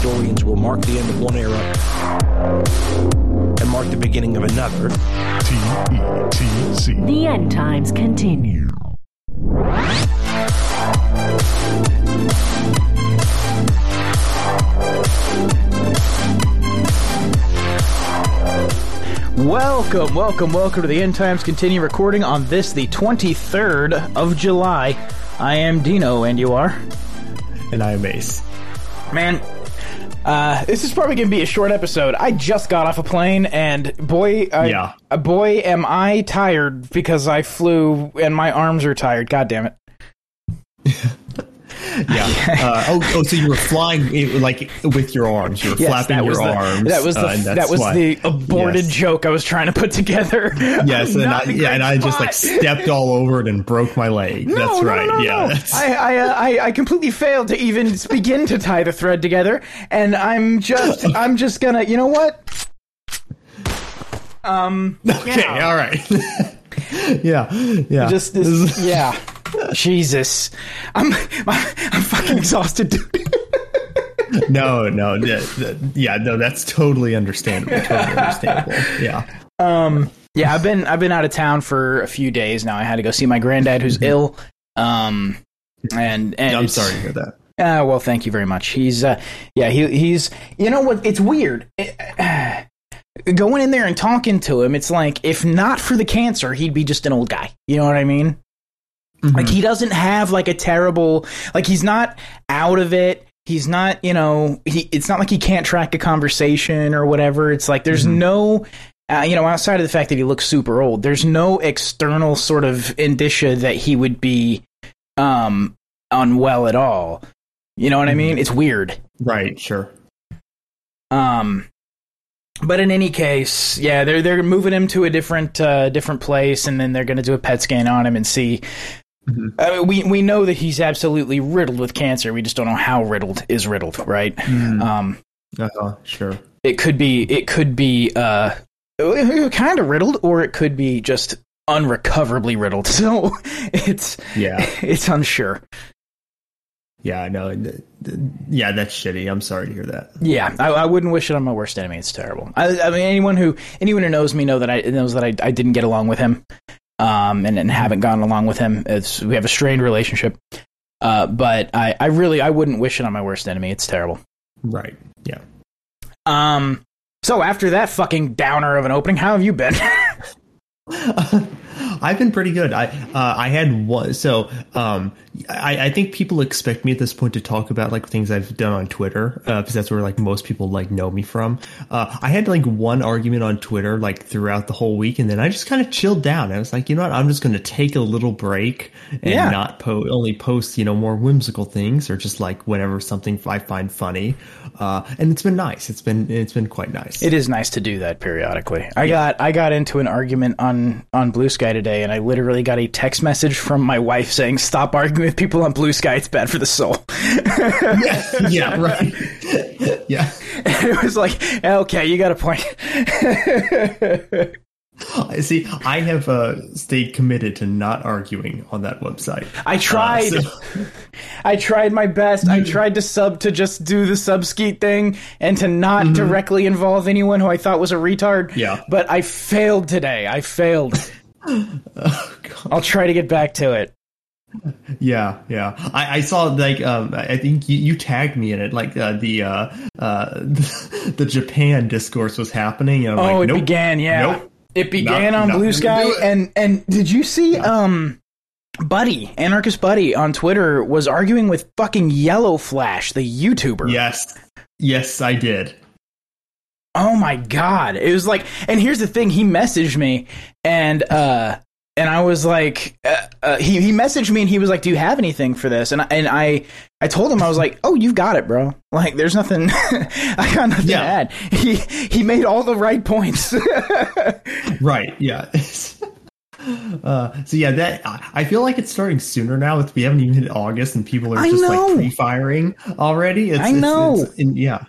historians will mark the end of one era and mark the beginning of another. T-E-T-C. The end times continue. Welcome, welcome, welcome to the End Times Continue recording on this, the 23rd of July. I am Dean-O, and you are? And I am Ace. Man, uh, this is probably going to be a short episode. I just got off a plane, and boy, I, Yeah. uh, boy, am I tired because I flew and my arms are tired. God damn it! Yeah. uh, oh, oh, so you were flying like with your arms. You were Yes, flapping your the, arms. That was the uh, that was why- the aborted Yes. joke I was trying to put together. Yes, and I, Not in a yeah, and I just like stepped all over it and broke my leg. No, that's no, right. No, yeah. that's- I, I, uh, I, I completely failed to even begin to tie the thread together, and I'm just, I'm just gonna, you know what? Um, okay. yeah. All right. yeah. Yeah. just this, yeah. Jesus, I'm, I'm fucking exhausted. dude. no, no. Yeah. No, that's totally understandable. Totally understandable. Yeah. Um, yeah, I've been, I've been out of town for a few days now. I had to go see my granddad who's ill. Um, and and I'm sorry to hear that. Uh, well, thank you very much. He's, uh, yeah, he, he's, you know what? It's weird. going in there and talking to him, it's like, if not for the cancer, he'd be just an old guy. You know what I mean? Like, he doesn't have, like, a terrible, like, he's not out of it. He's not, you know, he, it's not like he can't track a conversation or whatever. It's like, there's no, uh, you know, outside of the fact that he looks super old, there's no external sort of indicia that he would be, um, unwell at all. You know what I mean? It's weird. Right. Sure. Um, but in any case, yeah, they're they're moving him to a different uh, different place, and then they're going to do a PET scan on him and see. Mhm. I mean, we we know that he's absolutely riddled with cancer. We just don't know how riddled is riddled, right? Mm. Um, Uh-huh. Sure. it could be it could be uh, kind of riddled, or it could be just unrecoverably riddled. So it's Yeah. it's unsure. Yeah. I th- Yeah. That's shitty. I'm sorry to hear that. Yeah, I, I wouldn't wish it on my worst enemy. It's terrible. I, I mean, anyone who anyone who knows me know that I knows that I, I didn't get along with him, um, and, and haven't gotten along with him. It's we have a strained relationship. Uh, but I, I really I wouldn't wish it on my worst enemy. It's terrible. Right. Yeah. Um, so after that fucking downer of an opening, how have you been? I've been pretty good. I uh, I had one. So um, I, I think people expect me at this point to talk about like things I've done on Twitter uh, because that's where like most people like know me from. Uh, I had like one argument on Twitter like throughout the whole week, and then I just kind of chilled down. I was like, you know what? I'm just going to take a little break and Yeah. not po- only post you know more whimsical things or just like whenever something I find funny. Uh, and it's been nice. It's been it's been quite nice. it is nice to do that periodically. I got I got into an argument on on Blue Sky today, and I literally got a text message from my wife saying, "Stop arguing with people on Blue Sky. It's bad for the soul." yeah, yeah, right. yeah. it was like, okay, you got a point. I See, I have uh, stayed committed to not arguing on that website. I tried. Uh, so- I tried my best. I tried to sub to just do the sub skeet thing and to not directly involve anyone who I thought was a retard. Yeah. But I failed today. I failed. oh, I'll try to get back to it. Yeah, yeah. I, I saw like um, I think you, you tagged me in it. Like uh, the uh, uh, the Japan discourse was happening. And I'm Oh, like, it nope, began, yeah. Nope. It began Not- on Blue Sky and and did you see um Buddy, anarchist Buddy on Twitter was arguing with fucking Yellow Flash, the YouTuber. Yes, yes, I did. Oh my god. It was like and here's the thing, he messaged me and uh and I was like uh, uh, he he messaged me and he was like, "Do you have anything for this?" And I, and I I told him I was like, "Oh, you've got it, bro. Like there's nothing I got nothing Yeah. to add." He he made all the right points. Right. Yeah. Uh, so yeah, that I feel like it's starting sooner now. It's, we haven't even hit August, and people are just like pre-firing already. It's, I know. it's- and yeah,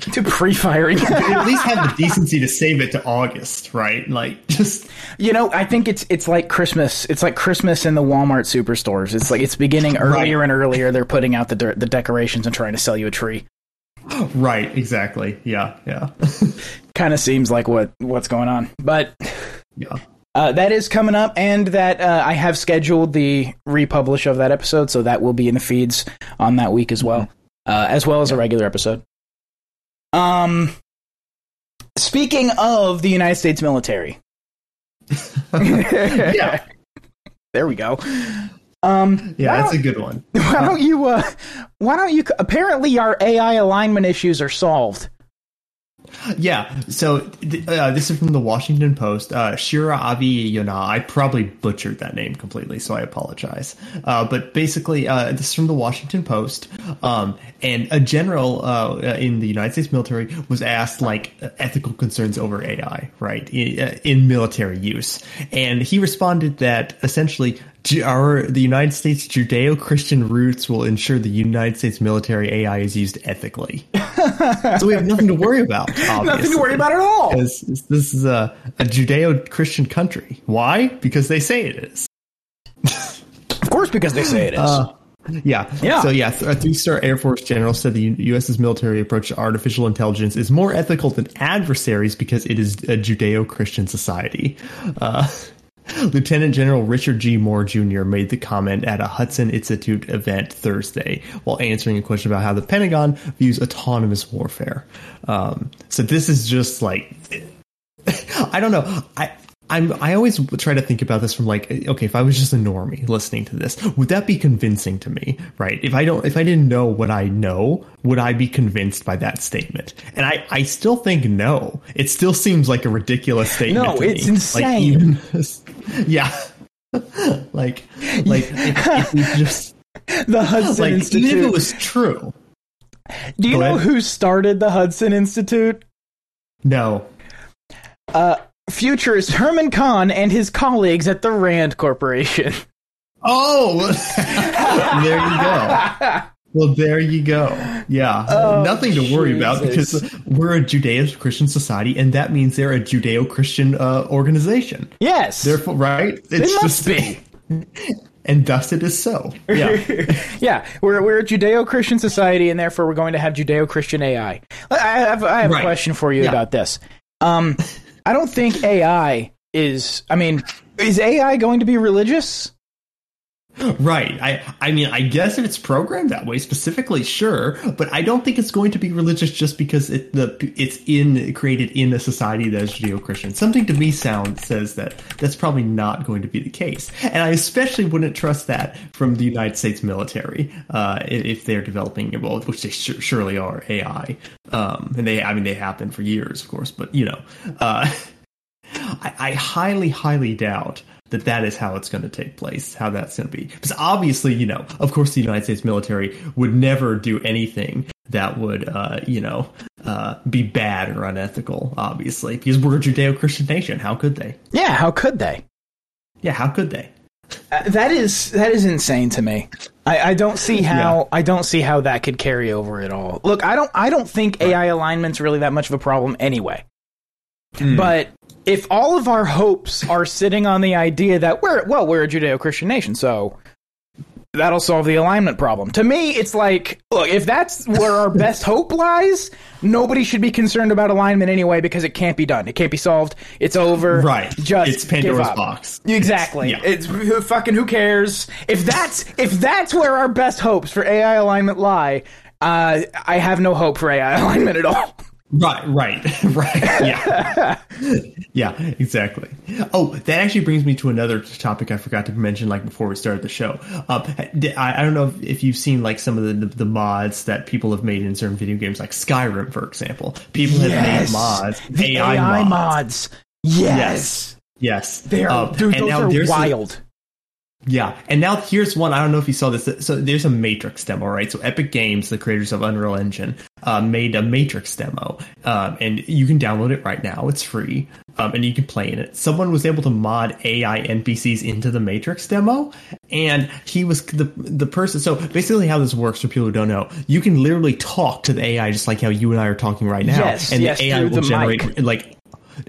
to pre-firing. at least have the decency to save it to August, right? Like just You know, I think it's it's like Christmas. It's like Christmas in the Walmart superstores. It's like it's beginning earlier and earlier. They're putting out the de- the decorations and trying to sell you a tree. Right, exactly. Yeah, yeah. kind of seems like what what's going on. But yeah. uh, that is coming up, and that uh, I have scheduled the republish of that episode, so that will be in the feeds on that week as well, uh, as well as a regular episode. Um, speaking of the United States military, Yeah. there we go. Um, Yeah, that's a good one. Why don't you? Uh, why don't you? Apparently, our AI alignment issues are solved. Yeah, so th- uh, this is from the Washington Post. Uh, Shira Avi Yona. I probably butchered that name completely, so I apologize. Uh, but basically, uh, this is from the Washington Post. Um, and a general uh, in the United States military was asked like ethical concerns over AI, right, in, uh, in military use, and he responded that essentially. Our the United States Judeo-Christian roots will ensure the United States military AI is used ethically. so we have nothing to worry about. Nothing to worry about at all. This is a, a Judeo-Christian country. Why? Because they say it is. Of course, because they say it is. Uh, Yeah. Yeah. So yeah, a three-star Air Force general said the U.S.'s military approach to artificial intelligence is more ethical than adversaries because it is a Judeo-Christian society. Uh, Lieutenant General Richard G. Moore Jr. made the comment at a Hudson Institute event Thursday while answering a question about how the Pentagon views autonomous warfare. Um, so this is just like I don't know. I I'm I always try to think about this from like okay, if I was just a normie listening to this, would that be convincing to me? Right? If I don't if I didn't know what I know, would I be convinced by that statement? And I I still think no. It still seems like a ridiculous statement. No, it's me. insane. Like even yeah. like like if, if we just the Hudson like Institute. even if it was true. Do you Go know ahead. who started the Hudson Institute? No. Uh, Futurist Herman Kahn and his colleagues at the Rand Corporation. Oh, there you go. Well, there you go. Yeah, nothing to worry about Oh, because we're a Judeo-Christian society, and that means they're a Judeo-Christian uh, organization. Yes, Therefore, right? It's it must be. and thus it is so. Yeah, Yeah, we're we're a Judeo-Christian society, and therefore we're going to have Judeo-Christian AI. I have I have a question for you Yeah. about this. Um, I don't think AI is. I mean, is AI going to be religious? Right. I, I mean, I guess if it's programmed that way, specifically, sure, but I don't think it's going to be religious just because it the it's in created in a society that is Judeo-Christian. Something to me sound says that that's probably not going to be the case, and I especially wouldn't trust that from the United States military uh, if they're developing well, which they su- surely are AI, um, and they I mean they have been for years, of course, but you know. Uh, I, I highly, highly doubt that that is how it's going to take place, how that's going to be. Because obviously, you know, of course, the United States military would never do anything that would, uh, you know, uh, be bad or unethical, obviously, because we're a Judeo Christian nation. How could they? Yeah, how could they? Yeah, how could they? Uh, that is that is insane to me. I, I don't see how Yeah. I don't see how that could carry over at all. Look, I don't I don't think AI alignment's really that much of a problem anyway. But if all of our hopes are sitting on the idea that we're well, we're a Judeo-Christian nation, so that'll solve the alignment problem. To me, it's like, look, if that's where our best hope lies, nobody should be concerned about alignment anyway because it can't be done. It can't be solved. It's over. Right. Just It's Pandora's box. Exactly. Yeah. It's fucking who cares if that's if that's where our best hopes for AI alignment lie. Uh, I have no hope for AI alignment at all. Right, right, right. Yeah. yeah, exactly. Oh, that actually brings me to another topic I forgot to mention, like before we started the show. Um, I, I don't know if, if you've seen like some of the, the, the mods that people have made in certain video games, like Skyrim, for example. People have made mods, the AI, AI, mods. mods. Yes, Yes, yes. they are. Um, dude, those are there's a- wild. Yeah, and now here's one. I don't know if you saw this. So there's a Matrix demo, right? So Epic Games, the creators of Unreal Engine, uh, made a Matrix demo, um, and you can download it right now. It's free, um, and you can play in it. Someone was able to mod AI NPCs into the Matrix demo, and he was the the person. So basically, how this works for people who don't know, you can literally talk to the AI just like how you and I are talking right now, Yes, and yes, the AI will the generate mic. like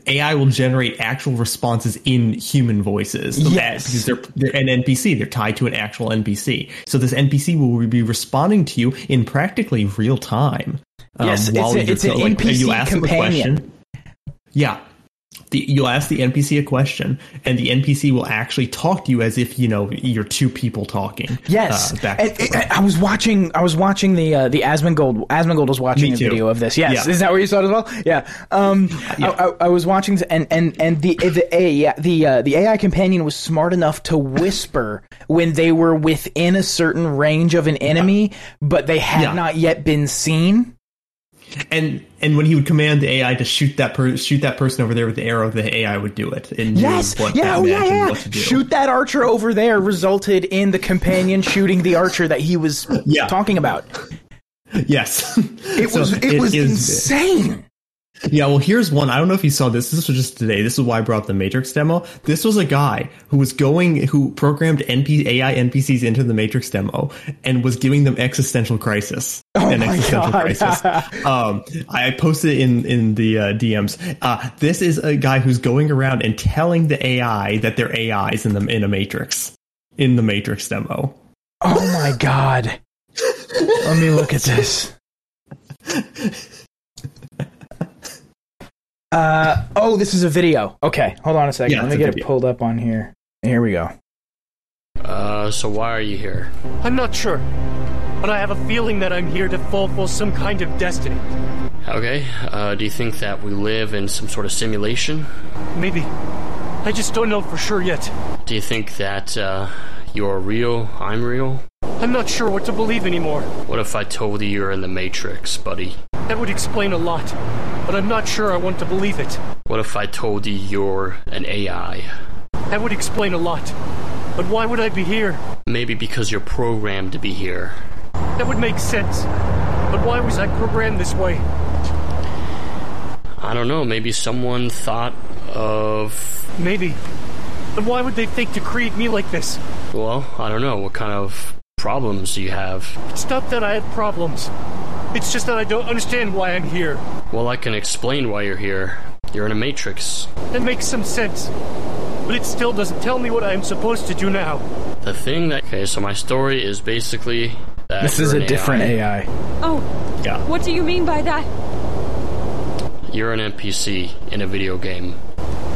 AI will generate actual responses in human voices. Yes. Because they're, they're an NPC. They're tied to an actual NPC. So this NPC will be responding to you in practically real time. Um, Yes, it's while a- you're it's an like, NPC you ask them a companion. question. Yeah. The, you'll ask the NPC a question, and the NPC will actually talk to you as if you know you're two people talking. Yes, uh, back and, and and I was watching. I was watching the uh, the Asmongold. Asmongold was watching a video of this. Yes, Yeah. is that what you saw as well? Yeah. Um, I, I, I was watching, and and and the the A yeah, the uh, the AI companion was smart enough to whisper when they were within a certain range of an enemy, but they had Yeah. not yet been seen. And and when he would command the AI to shoot that per- shoot that person over there with the arrow, the AI would do it. And Yes, yeah, oh, yeah, yeah. Shoot that archer over there resulted in the companion shooting the archer that he was Yeah. talking about. Yes, It So was it, was is- insane. Yeah, well, here's one. I don't know if you saw this. This was just today. This is why I brought up the Matrix demo. This was a guy who was going, who programmed NP, AI NPCs into the Matrix demo and was giving them existential crisis. Oh an my existential God. crisis. um, I posted in in the uh, DMs. Uh, this is a guy who's going around and telling the AI that they're AIs in the in a Matrix in the Matrix demo. Oh my god. Let me look at this. Uh oh, this is a video. Okay, hold on a second. Yeah, Let me it's a get it pulled up on here. Here we go. Uh, so why are you here? I'm not sure, but I have a feeling that I'm here to fulfill some kind of destiny. Okay, uh, do you think that we live in some sort of simulation? Maybe. I just don't know for sure yet. Do you think that, uh, you're real, I'm real? I'm not sure what to believe anymore. What if I told you you're in the Matrix, buddy? That would explain a lot, but I'm not sure I want to believe it. What if I told you you're an AI? That would explain a lot. But why would I be here? Maybe because you're programmed to be here. That would make sense. But why was I programmed this way? I don't know, maybe someone thought of. Maybe. But why would they think to create me like this? Well, I don't know, what kind of problems you have? It's not that I had problems. It's just that I don't understand why I'm here. Well, I can explain why you're here. You're in a Matrix. That makes some sense. But it still doesn't tell me what I am supposed to do now. The thing that. Okay, so my story is basically that. This is you're a an different AI. AI. Oh, Yeah. what do you mean by that? You're an NPC in a video game.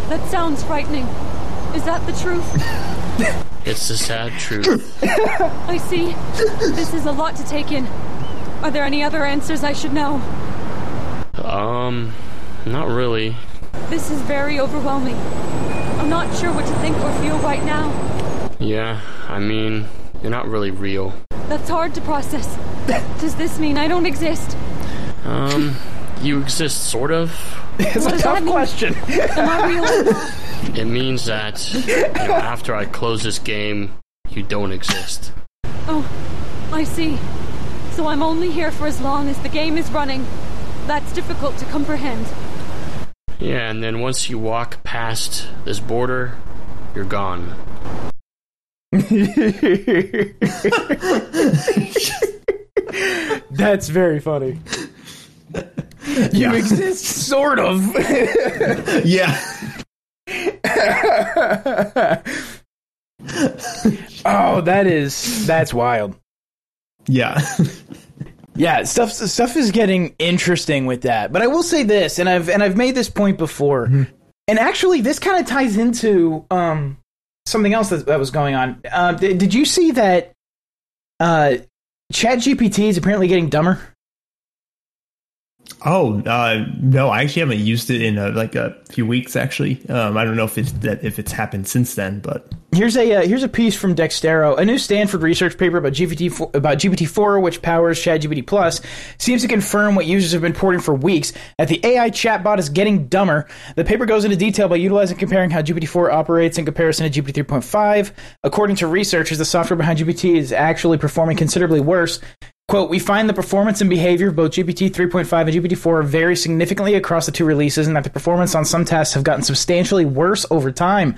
That sounds frightening. Is that the truth? It's the sad truth. I see. This is a lot to take in. Are there any other answers I should know? Um, not really. This is very overwhelming. I'm not sure what to think or feel right now. Yeah, I mean, you're not really real. That's hard to process. Does this mean I don't exist? Um, you exist, sort of. It's What a tough question. Am I real? It means that you know, after I close this game, you don't exist. Oh, I see. So I'm only here for as long as the game is running. That's difficult to comprehend. Yeah, and then once you walk past this border, you're gone. That's very funny. You exist, sort of. Yeah. oh, that is that's wild. Yeah. Yeah, stuff stuff is getting interesting with that. But I will say this, and I've and I've made this point before, and actually this kind of ties into um something else that, that was going on. Uh, did, did you see that? Uh, Chat GPT is apparently getting dumber. Oh uh, no, I actually haven't used it in uh like a few weeks. Actually, um, I don't know if it's that if it's happened since then, but Here's a uh, here's a piece from Dexerto. A new Stanford research paper about GPT about GPT-4, which powers ChatGPT Plus, seems to confirm what users have been reporting for weeks that the AI chatbot is getting dumber. The paper goes into detail by utilizing comparing how GPT-4 operates in comparison to GPT 3.5. According to researchers, the software behind GPT is actually performing considerably worse. Quote, we find the performance and behavior of both GPT 3.5 and GPT 4 vary significantly across the two releases, and that the performance on some tests have gotten substantially worse over time.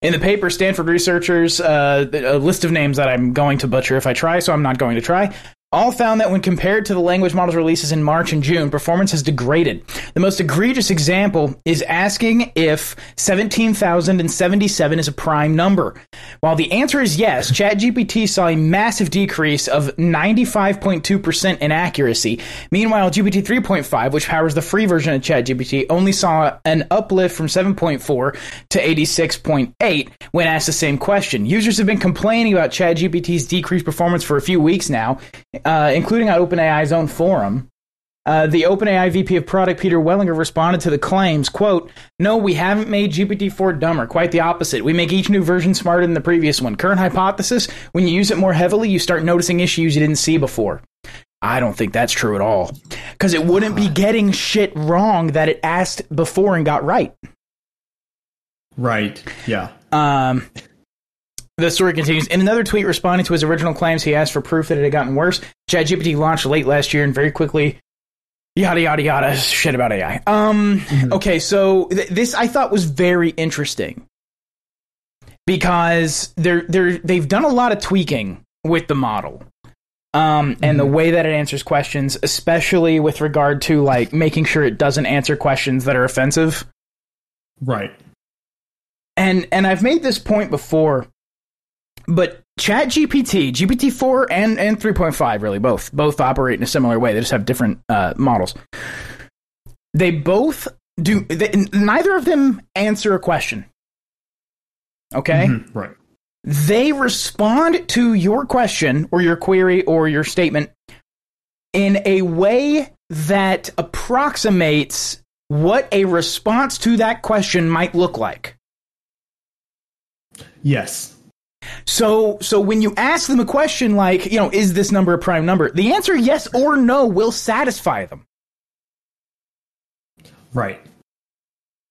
In the paper, Stanford researchers, uh, a list of names that I'm going to butcher if I try, so I'm not going to try, all found that when compared to the language models releases in March and June, performance has degraded. The most egregious example is asking if 17,077 is a prime number. While the answer is yes, ChatGPT saw a massive decrease of 95.2% in accuracy. Meanwhile, GPT 3.5, which powers the free version of ChatGPT, only saw an uplift from 7.4 to 86.8 when asked the same question. Users have been complaining about ChatGPT's decreased performance for a few weeks now, uh, including on OpenAI's own forum. Uh, the OpenAI VP of Product, Peter Welinder, responded to the claims, quote, No, we haven't made GPT-4 dumber. Quite the opposite. We make each new version smarter than the previous one. Current hypothesis, when you use it more heavily, you start noticing issues you didn't see before. I don't think that's true at all. Because it wouldn't be getting shit wrong that it asked before and got right. Right. Yeah. Um, the story continues. In another tweet responding to his original claims, he asked for proof that it had gotten worse. ChatGPT launched late last year and very quickly, yada yada yada, shit about AI. Um, okay, so th- this I thought was very interesting because they're they're they've done a lot of tweaking with the model. Um, and the way that it answers questions, especially with regard to like making sure it doesn't answer questions that are offensive. Right. and and I've made this point before, but Chat GPT, GPT four and and three point five, really both both operate in a similar way. They just have different uh, models. They both do. They, neither of them answer a question. Okay, Mhm, Right. they respond to your question or your query or your statement in a way that approximates what a response to that question might look like. Yes. So, so when you ask them a question like, you know, is this number a prime number? The answer yes or no will satisfy them. Right.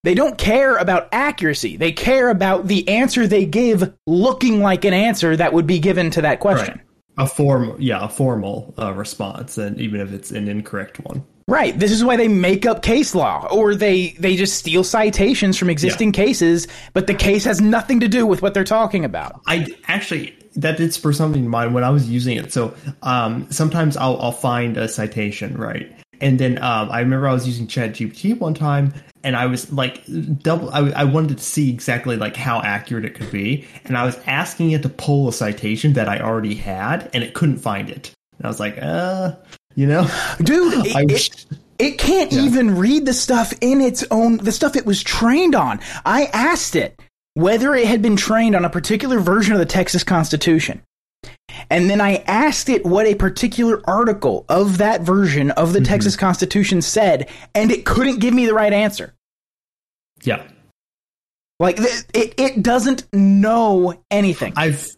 They don't care about accuracy. They care about the answer they give looking like an answer that would be given to that question. Right. A form, yeah, a formal uh, response, and even if it's an incorrect one. Right. This is why they make up case law or they they just steal citations from existing cases, but the case has nothing to do with what they're talking about. I actually that did spur something to mind when I was using it. So um, sometimes I'll I'll find a citation, right? And then um, I remember I was using ChatGPT one time, and I was like double. I, I wanted to see exactly like how accurate it could be, and I was asking it to pull a citation that I already had, and it couldn't find it. And I was like, uh, you know, Dude, it, it, it can't even read the stuff in its own the stuff it was trained on. I asked it whether it had been trained on a particular version of the Texas Constitution. And then I asked it what a particular article of that version of the mm-hmm. Texas Constitution said, and it couldn't give me the right answer. yeah. Like it, it doesn't know anything. I've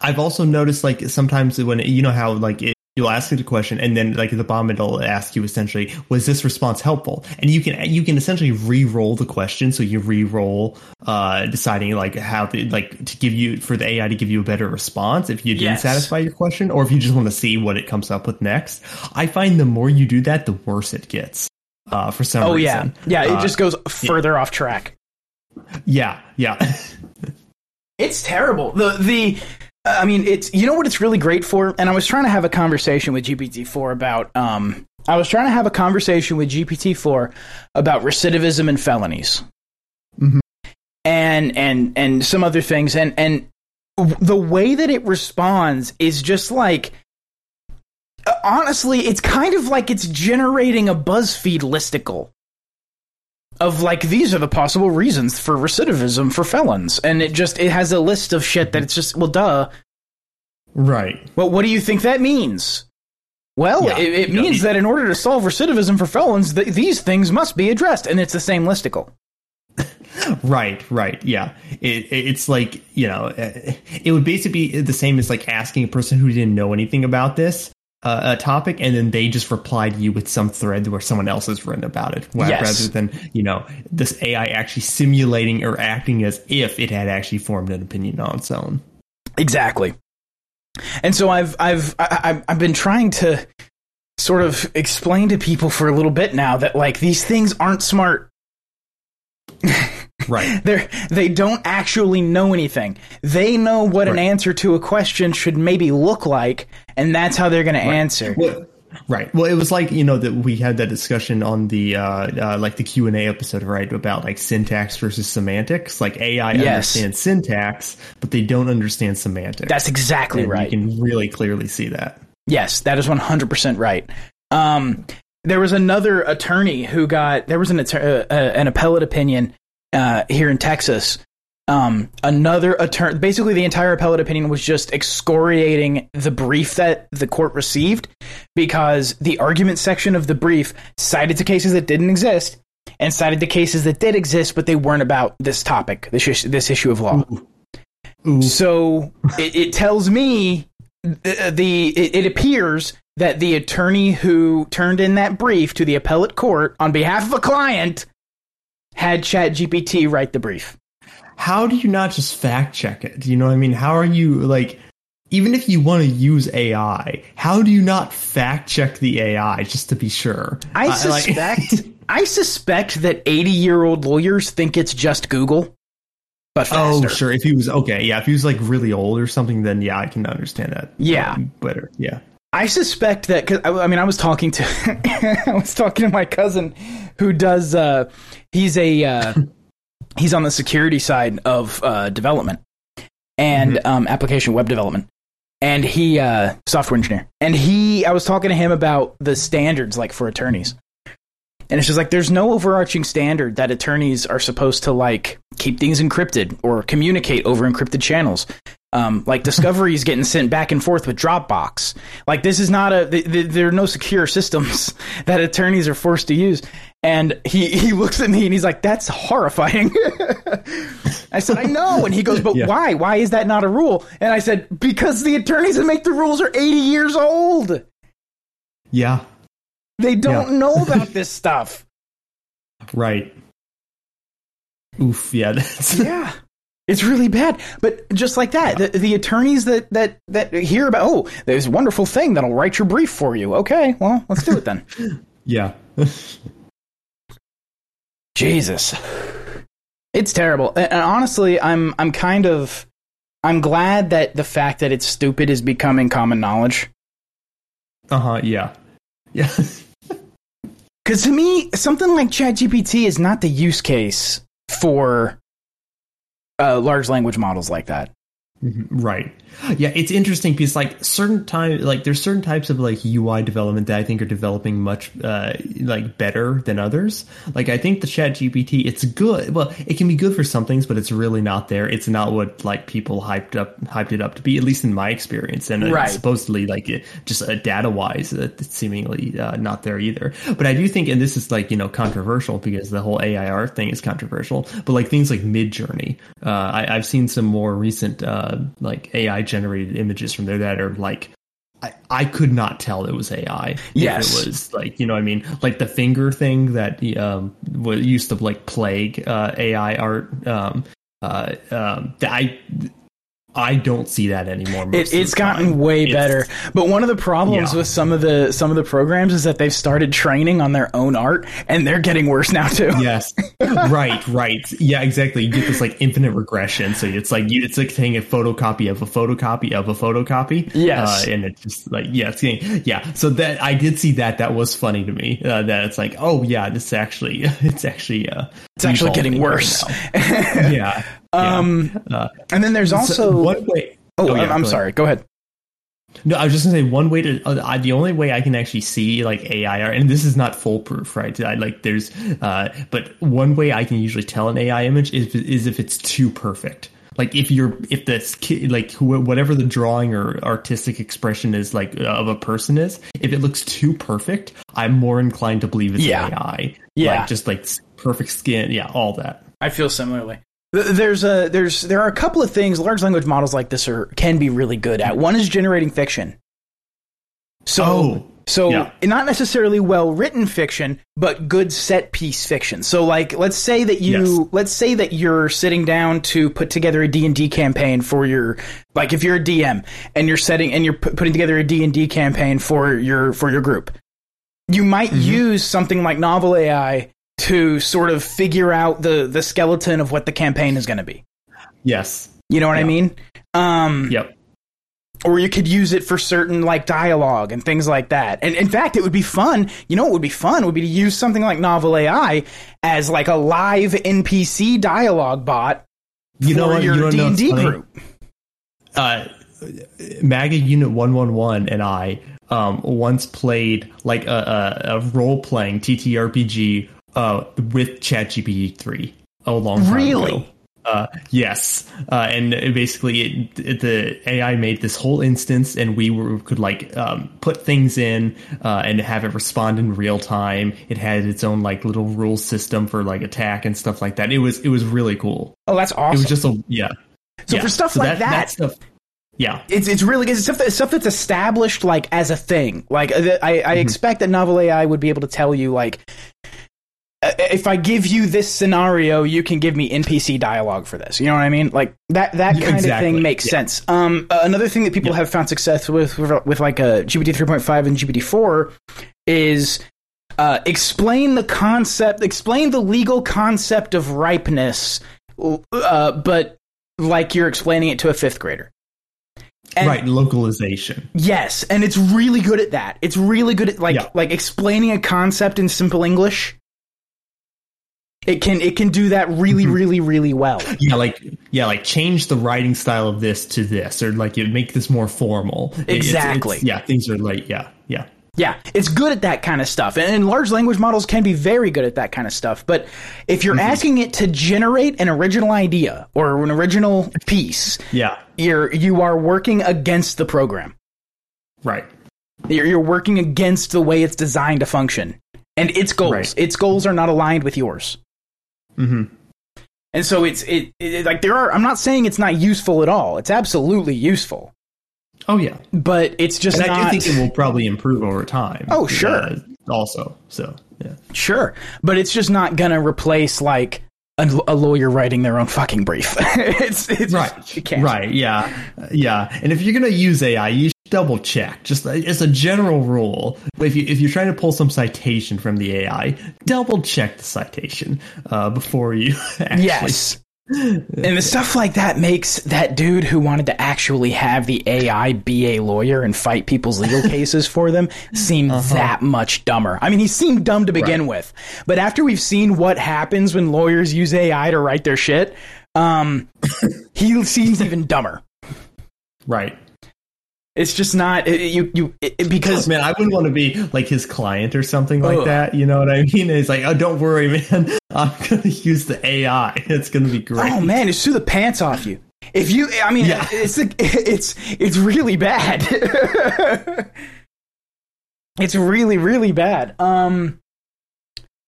I've also noticed like sometimes when you know how like it, you'll ask it a question and then like the bomb it'll ask you essentially was this response helpful and you can you can essentially re-roll the question so you re-roll uh deciding like how to, like to give you for the AI to give you a better response if you didn't Yes. satisfy your question or if you just want to see what it comes up with next. I find the more you do that the worse it gets. Uh, for some oh yeah, reason. yeah. It Uh, just goes further off track. yeah, yeah. It's terrible. The the I mean, it's you know what it's really great for. And I was trying to have a conversation with GPT four about. Um, I was trying to have a conversation with GPT four about recidivism and felonies, and and and some other things. And and the way that it responds is just like. uh, Honestly, it's kind of like it's generating a BuzzFeed listicle of like these are the possible reasons for recidivism for felons. And it just it has a list of shit that it's just well duh. Right. well what do you think that means? Well Yeah, it, it know, means that in order to solve recidivism for felons th- these things must be addressed. And it's the same listicle. Right, right, yeah. It, it- it's like you know, it would basically be the same as like asking a person who didn't know anything about this uh, a topic, and then they just reply to you with some thread where someone else has written about it, Yes. rather than you know this AI actually simulating or acting as if it had actually formed an opinion on its own. exactly and so i've i've I, I've- i've been trying to sort of explain to people for a little bit now that like these things aren't smart Right. They're they don't actually know anything. They know what an answer to a question should maybe look like, and that's how they're going to answer. Well, right. Well, it was like you know that we had that discussion on the uh, uh like the Q and A episode, right, about like syntax versus semantics. Like AI Yes. understands syntax, but they don't understand semantics. That's exactly And right. You can really clearly see that. Yes, that is 100% right. Um, there was another attorney who got there was an uh, uh, an appellate opinion uh, here in Texas. Um, another attorney, basically the entire appellate opinion was just excoriating the brief that the court received because the argument section of the brief cited to cases that didn't exist and cited to cases that did exist, but they weren't about this topic, this issue, this issue of law. Ooh. So it, it tells me the, the it, it appears that the attorney who turned in that brief to the appellate court on behalf of a client had ChatGPT write the brief. How do you not just fact check it? You know what I mean? How are you like? Even if you want to use AI, how do you not fact check the AI just to be sure? I Uh, like- suspect I suspect that 80-year-old lawyers think it's just Google but Oh, sure. If he was okay, yeah. If he was like really old or something, then yeah, I can understand that. Yeah. um, better. Yeah. I suspect that because I, I mean I was talking to I was talking to my cousin who does uh, he's a uh, he's on the security side of uh, development and um, application web development. And he uh, software engineer. And he I was talking to him about the standards like for attorneys and it's just like there's no overarching standard that attorneys are supposed to like keep things encrypted or communicate over encrypted channels. Um, like Discovery is getting sent back and forth with Dropbox. Like this is not a th- th- there are no secure systems that attorneys are forced to use. And he he looks at me and he's like, "That's horrifying." I said, "I know," and he goes, "But Yeah. why? Why is that not a rule?" And I said, "Because the attorneys that make the rules are 80 years old. Yeah. They don't Yeah. know about this stuff." Right. Oof. Yeah. Yeah it's really bad but just like that the, the attorneys that that that hear about oh there's a wonderful thing that'll write your brief for you okay well let's do it then yeah. jesus it's terrible and, and honestly i'm i'm kind of i'm glad that the fact that it's stupid is becoming common knowledge Uh huh. Yeah. Yeah. Because to me something like ChatGPT is not the use case for uh, large language models like that Right. Yeah, it's interesting because like certain time like there's certain types of like UI development that I think are developing much uh like better than others. Like I think the Chat GPT it's good. Well, it can be good for some things, but it's really not there. It's not what like people hyped up hyped it up to be, at least in my experience. And Right. it's supposedly like it, just uh, data wise, uh, it's seemingly uh, not there either. But I do think, and this is like you know controversial because the whole AIR thing is controversial. But like things like Midjourney, uh, I, I've seen some more recent uh, like AI generated images from there that are like. I, I could not tell it was AI. Yes. it was like you know what I mean, like the finger thing that um was used to like plague uh, AI art. Um, uh, um, that I I don't see that anymore. It, it's gotten way It's- better, but one of the problems Yeah. with some of the some of the programs is that they've started training on their own art, and they're getting worse now too. Yes. right, right. Yeah, exactly. You get this like infinite regression. So it's like you, it's like saying a photocopy of a photocopy of a photocopy. Yes. Uh, and it's just like yeah, it's getting, yeah. So that I did see that. That was funny to me. Uh, that it's like oh yeah, this is actually it's actually uh It's actually getting evolving right worse. yeah. Um, yeah. Uh, and then there's also one way. oh, yeah, I'm, I'm go ahead. sorry. Go ahead. No, I was just gonna say one way to uh, I- the only way I can actually see like AI art, and this is not foolproof, right? I, like there's, uh, but one way I can usually tell an AI image is is if it's too perfect. Like if you're if this ki- like who, whatever the drawing or artistic expression is like uh, of a person is, if it looks too perfect, I'm more inclined to believe it's Yeah. AI. Yeah. like just like s- perfect skin, yeah, all that. I feel similarly. There's a there's there are a couple of things large language models like this are can be really good at. One is generating fiction. So Oh, so yeah. not necessarily well written fiction, but good set piece fiction. So like let's say that you Yes. let's say that you're sitting down to put together a D&D campaign for your like if you're a DM and you're setting and you're pu- putting together a D&D campaign for your for your group. You might Mm-hmm. use something like Novel AI to sort of figure out the the skeleton of what the campaign is going to be. Yes. You know what I mean? Um, Yep. or you could use it for certain like dialogue and things like that. And in fact, it would be fun. You know, what would be fun would be to use something like Novel AI as like a live NPC dialogue bot You know for what? your D and D group. uh, MAGA Unit One One One and I um, once played like a, a, a role playing TTRPG uh, with ChatGPT three a long time Really? ago. Uh, yes, uh, and basically it, it, the AI made this whole instance, and we were, could like um, put things in uh, and have it respond in real time. It had its own like little rule system for like attack and stuff like that. It was it was really cool. Oh, that's awesome! It was just a yeah. So Yeah. for stuff like that- stuff, yeah. it's it's really good. It's stuff, that, stuff that's established like as a thing. Like uh, I, I Mm-hmm. expect that Novel AI would be able to tell you like if I give you this scenario, you can give me NPC dialogue for this. You know what I mean? Like that that Yeah, kind of thing makes Yeah. sense. Um, uh, another thing that people have found success with with, with like a GPT three point five and GPT four is uh, explain the concept, explain the legal concept of ripeness, uh, but like you're explaining it to a fifth grader. And- right, localization. Yes, and it's really good at that. It's really good at like Yeah. like explaining a concept in simple English. It can it can do that really Mm-hmm. really really well. Yeah, like yeah, like change the writing style of this to this, or like you make this more formal. It- it's- Exactly. it's- yeah, things are like yeah, yeah. Yeah, it's good at that kind of stuff. And, and large language models can be very good at that kind of stuff. But if you're asking it to generate an original idea or an original piece, Yeah, you're you are working against the program. right. You're, you're working against the way it's designed to function and its goals. Right. Its goals are not aligned with yours. Hmm And so it's it, it like there are. I'm not saying it's not useful at all. It's absolutely useful, Oh yeah, but it's just and I do think it will probably improve over time. Oh, sure. uh, also, so yeah, sure. But it's just not gonna replace like a, a lawyer writing their own fucking brief. it's it's right, right, yeah, yeah. And if you're gonna use AI, you double check. Just as a general rule. If you if you're trying to pull some citation from the AI, double check the citation uh, before you actually. Yes. And the stuff like that makes that dude who wanted to actually have the AI be a lawyer and fight people's legal cases for them seem that much dumber. I mean, he seemed dumb to begin Right. with, but after we've seen what happens when lawyers use AI to write their shit, um, he seems even dumber. Right. It's just not it, you you it, because Man, I wouldn't want to be like his client or something like that. You know what I mean? It's like, oh, don't worry, man. I'm gonna use the AI. It's gonna be great. oh man, it sue the pants off you. If you, I mean, Yeah. it's it's it's really bad. it's really really bad. Um,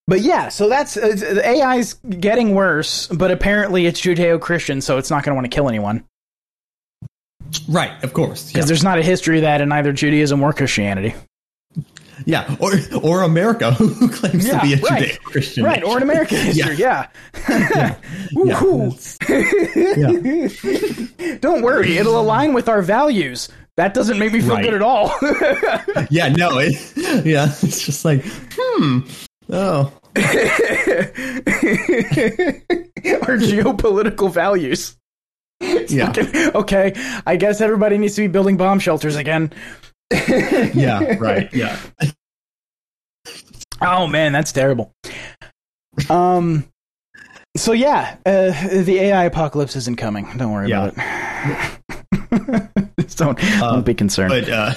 but yeah, so that's uh, the AI's getting worse, but apparently it's Judeo-Christian, so it's not going to want to kill anyone Right, of course. because Yeah. there's not a history of that in either Judaism or Christianity. yeah, or or America, who claims Yeah, to be a right. Judeo-Christian, Right, or in. American history, yeah. Yeah, yeah. Don't worry, it'll align with our values. That doesn't make me feel Right. good at all. yeah, no, it, yeah, it's just like, hmm, oh, our geopolitical values. yeah, Fucking- okay, I guess everybody needs to be building bomb shelters again. yeah, right, yeah, Oh man, that's terrible. Um. So yeah, uh, the AI apocalypse isn't coming. Don't worry Yeah. about it. Don't, don't be concerned. but uh,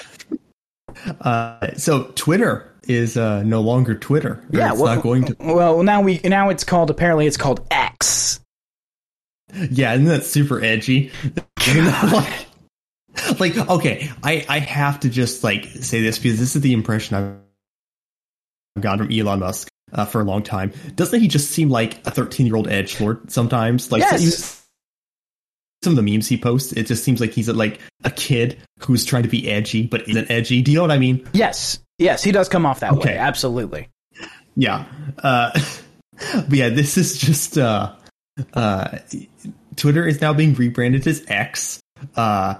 uh, so Twitter is uh no longer Twitter. Yeah, it's well, not going to. Well, now we now it's called apparently it's called X. Yeah, isn't that super edgy? Like, like, okay, I I have to just like say this because this is the impression I've gotten from Elon Musk uh, for a long time. Doesn't he just seem like a thirteen year old edge lord sometimes? Like Yes. some of the memes he posts, it just seems like he's like a kid who's trying to be edgy but isn't edgy. Do you know what I mean? Yes, yes, he does come off that Okay. way. Absolutely. Yeah. Uh, but yeah, this is just uh, uh, Twitter is now being rebranded as X. Uh,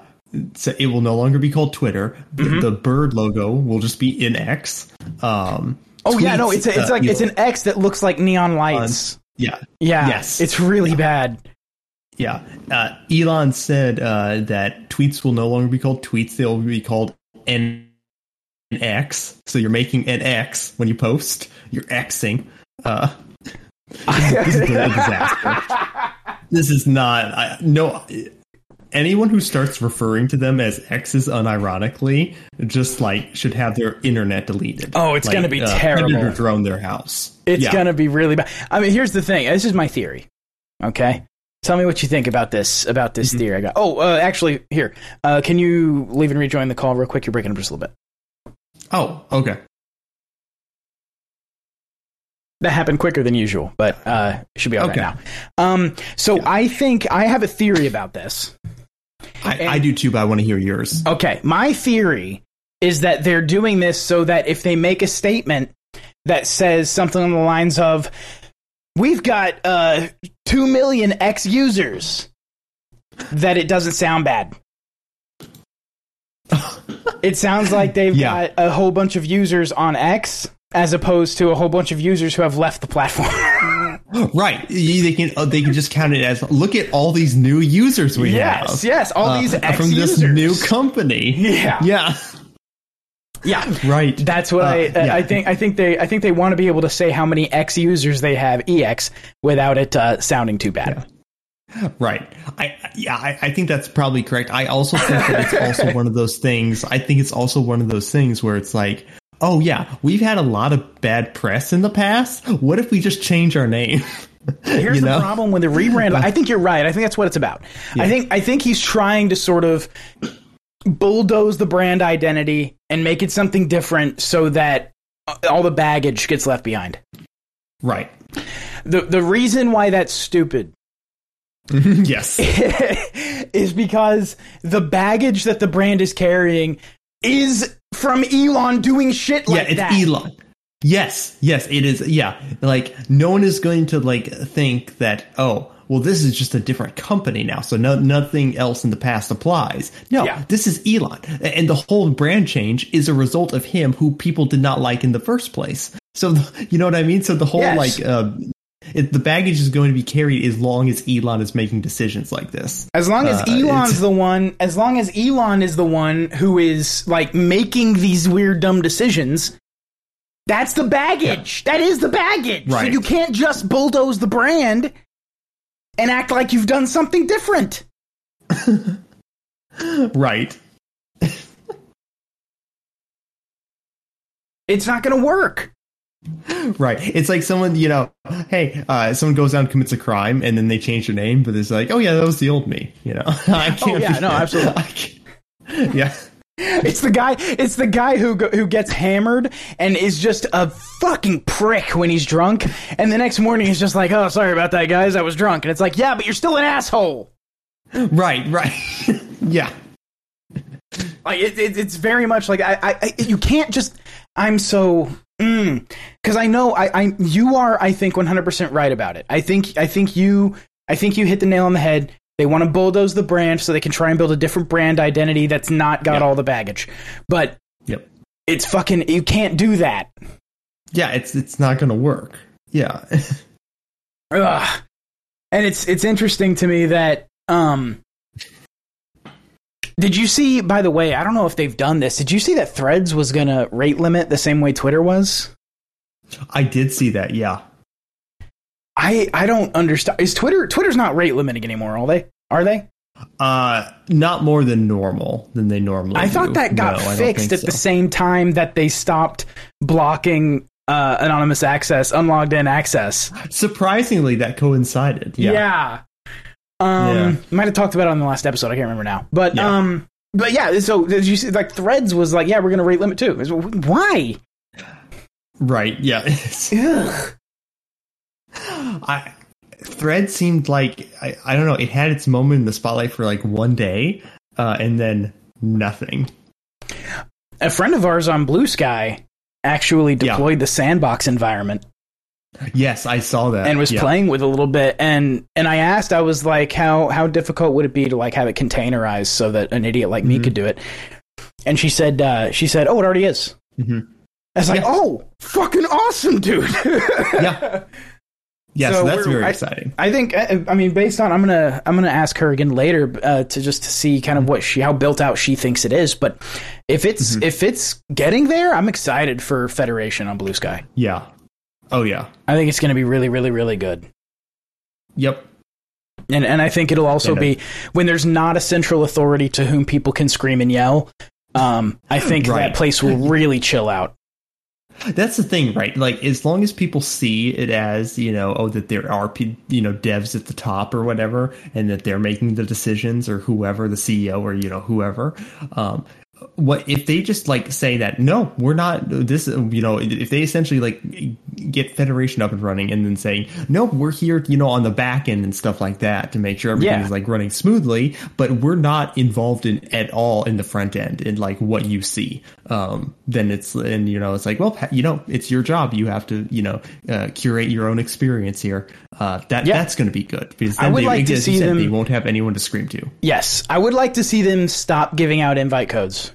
so it will no longer be called Twitter. The, the bird logo will just be in X. Um, Oh yeah, no, it's a, it's uh, like it's Elon. an X that looks like neon lights. yeah yeah, yes. it's really bad. yeah. Uh, Elon said uh, that tweets will no longer be called tweets; they'll be called N X. So you're making an X when you post. You're Xing. Uh, this is a disaster. This is not. I, no. Anyone who starts referring to them as X's unironically just like should have their internet deleted. Oh, it's Like, gonna be uh, terrible. Predator drone their house. It's Yeah. gonna be really bad. I mean, here's the thing. This is my theory. Okay, tell me what you think about this about this Mm-hmm. theory I got. Oh, uh, actually, here, uh, can you leave and rejoin the call real quick? You're breaking up just a little bit. Oh, okay. That happened quicker than usual, but uh, should be all right Okay. now. Um, so I think I have a theory about this. I, I do too, but I want to hear yours. Okay, my theory is that they're doing this so that if they make a statement that says something on the lines of, "We've got uh, two million X users," that it doesn't sound bad. it sounds like they've Yeah. got a whole bunch of users on X as opposed to a whole bunch of users who have left the platform. Right. They can uh, they can just count it as look at all these new users we yes, have. yes, all uh, these X from this users. new company. Yeah. Yeah. yeah. Right. That's what Uh, I yeah. I think. I think they I think they want to be able to say how many X users they have ex without it uh, sounding too bad. Right. I yeah, I, I think that's probably correct. I also think that it's also one of those things. I think it's also one of those things where it's like, oh yeah, we've had a lot of bad press in the past. What if we just change our name? Here's You the problem with the rebrand. I think you're right. I think that's what it's about. I think I think he's trying to sort of bulldoze the brand identity and make it something different so that uh, all the baggage gets left behind. right. The the reason why that's stupid yes. is because the baggage that the brand is carrying is from Elon doing shit like that. yeah, it's that. Elon. Yes, yes, it is. Yeah, like no one is going to like think that. Oh, well, this is just a different company now, so no, nothing else in the past applies. No, Yeah. this is Elon, and the whole brand change is a result of him, who people did not like in the first place. So you know what I mean. So the whole Yes. like. Uh, it, the baggage is going to be carried as long as Elon is making decisions like this. As long as Uh, Elon's the one, as long as Elon is the one who is like making these weird dumb decisions, that's the baggage. That is the baggage. So you can't just bulldoze the brand and act like you've done something different. Right. It's not going to work. Right. It's like someone, you know, hey, uh, someone goes down and commits a crime and then they change their name, but it's like, oh yeah, that was the old me, you know. I can't Oh, yeah, be- no, absolutely. I can't- yeah. It's the guy. It's the guy who who gets hammered and is just a fucking prick when he's drunk, and the next morning he's just like, "Oh, sorry about that, guys. I was drunk." And it's like, "Yeah, but you're still an asshole." Right, right. yeah. Like it, it, it's very much like I, I, I you can't just. I'm so because I know I, I you are I think 100 percent right about it. I think I think you I think you hit the nail on the head. They want to bulldoze the brand so they can try and build a different brand identity that's not got Yep. all the baggage. But Yep. it's fucking you can't do that. Yeah, it's it's not gonna work. Yeah. Ugh. And it's it's interesting to me that um did you see by the way, I don't know if they've done this. Did you see that Threads was going to rate limit the same way Twitter was? I did see that, yeah. I I don't understand. Is Twitter Twitter's not rate limiting anymore, are they? Are they? Uh not more than normal than they normally I do. thought that got No, fixed at the same time that they stopped blocking uh, anonymous access, unlogged in access. Surprisingly that coincided. Yeah. Yeah. Um, Yeah. might have talked about it on the last episode. I can't remember now. But Yeah. um, but yeah. So did you see? Like Threads was like, yeah, we're gonna rate limit too. Why? Right, yeah. Ugh. I Thread seemed like I, I don't know, it had its moment in the spotlight for like one day, uh, and then nothing. A friend of ours on Blue Sky actually Yeah. deployed the sandbox environment Yes, I saw that. and was yeah. playing with a little bit. And and I asked, I was like, how how difficult would it be to like have it containerized so that an idiot like Mm-hmm. me could do it? And she said, uh, she said, oh, it already is. Mhm. It's like, Yeah. oh, fucking awesome, dude. yeah. Yeah, so, that's we're- very I- exciting. I think. I I mean, based on, I'm gonna, I'm gonna ask her again later uh, to just to see kind of what she, how built out she thinks it is. But if it's, Mm-hmm. if it's getting there, I'm excited for Federation on Blue Sky. Yeah. Oh yeah. I think it's gonna be really, really, really good. Yep. And and I think it'll also be when there's not a central authority to whom people can scream and yell. Um, I think Right. that place will really chill out. That's the thing, right? Like, as long as people see it as, you know, oh, that there are, you know, devs at the top or whatever, and that they're making the decisions or whoever, the CEO or, you know, whoever, um, what if they just like say that no we're not this you know if they essentially like get federation up and running and then saying no we're here you know on the back end and stuff like that to make sure everything Yeah. is like running smoothly but we're not involved in at all in the front end in like what you see um then it's and you know it's like well you know it's your job you have to you know uh, curate your own experience here uh that Yeah. that's going to be good because I then would they, like to see said, them- they won't have anyone to scream to Yes, I would like to see them stop giving out invite codes.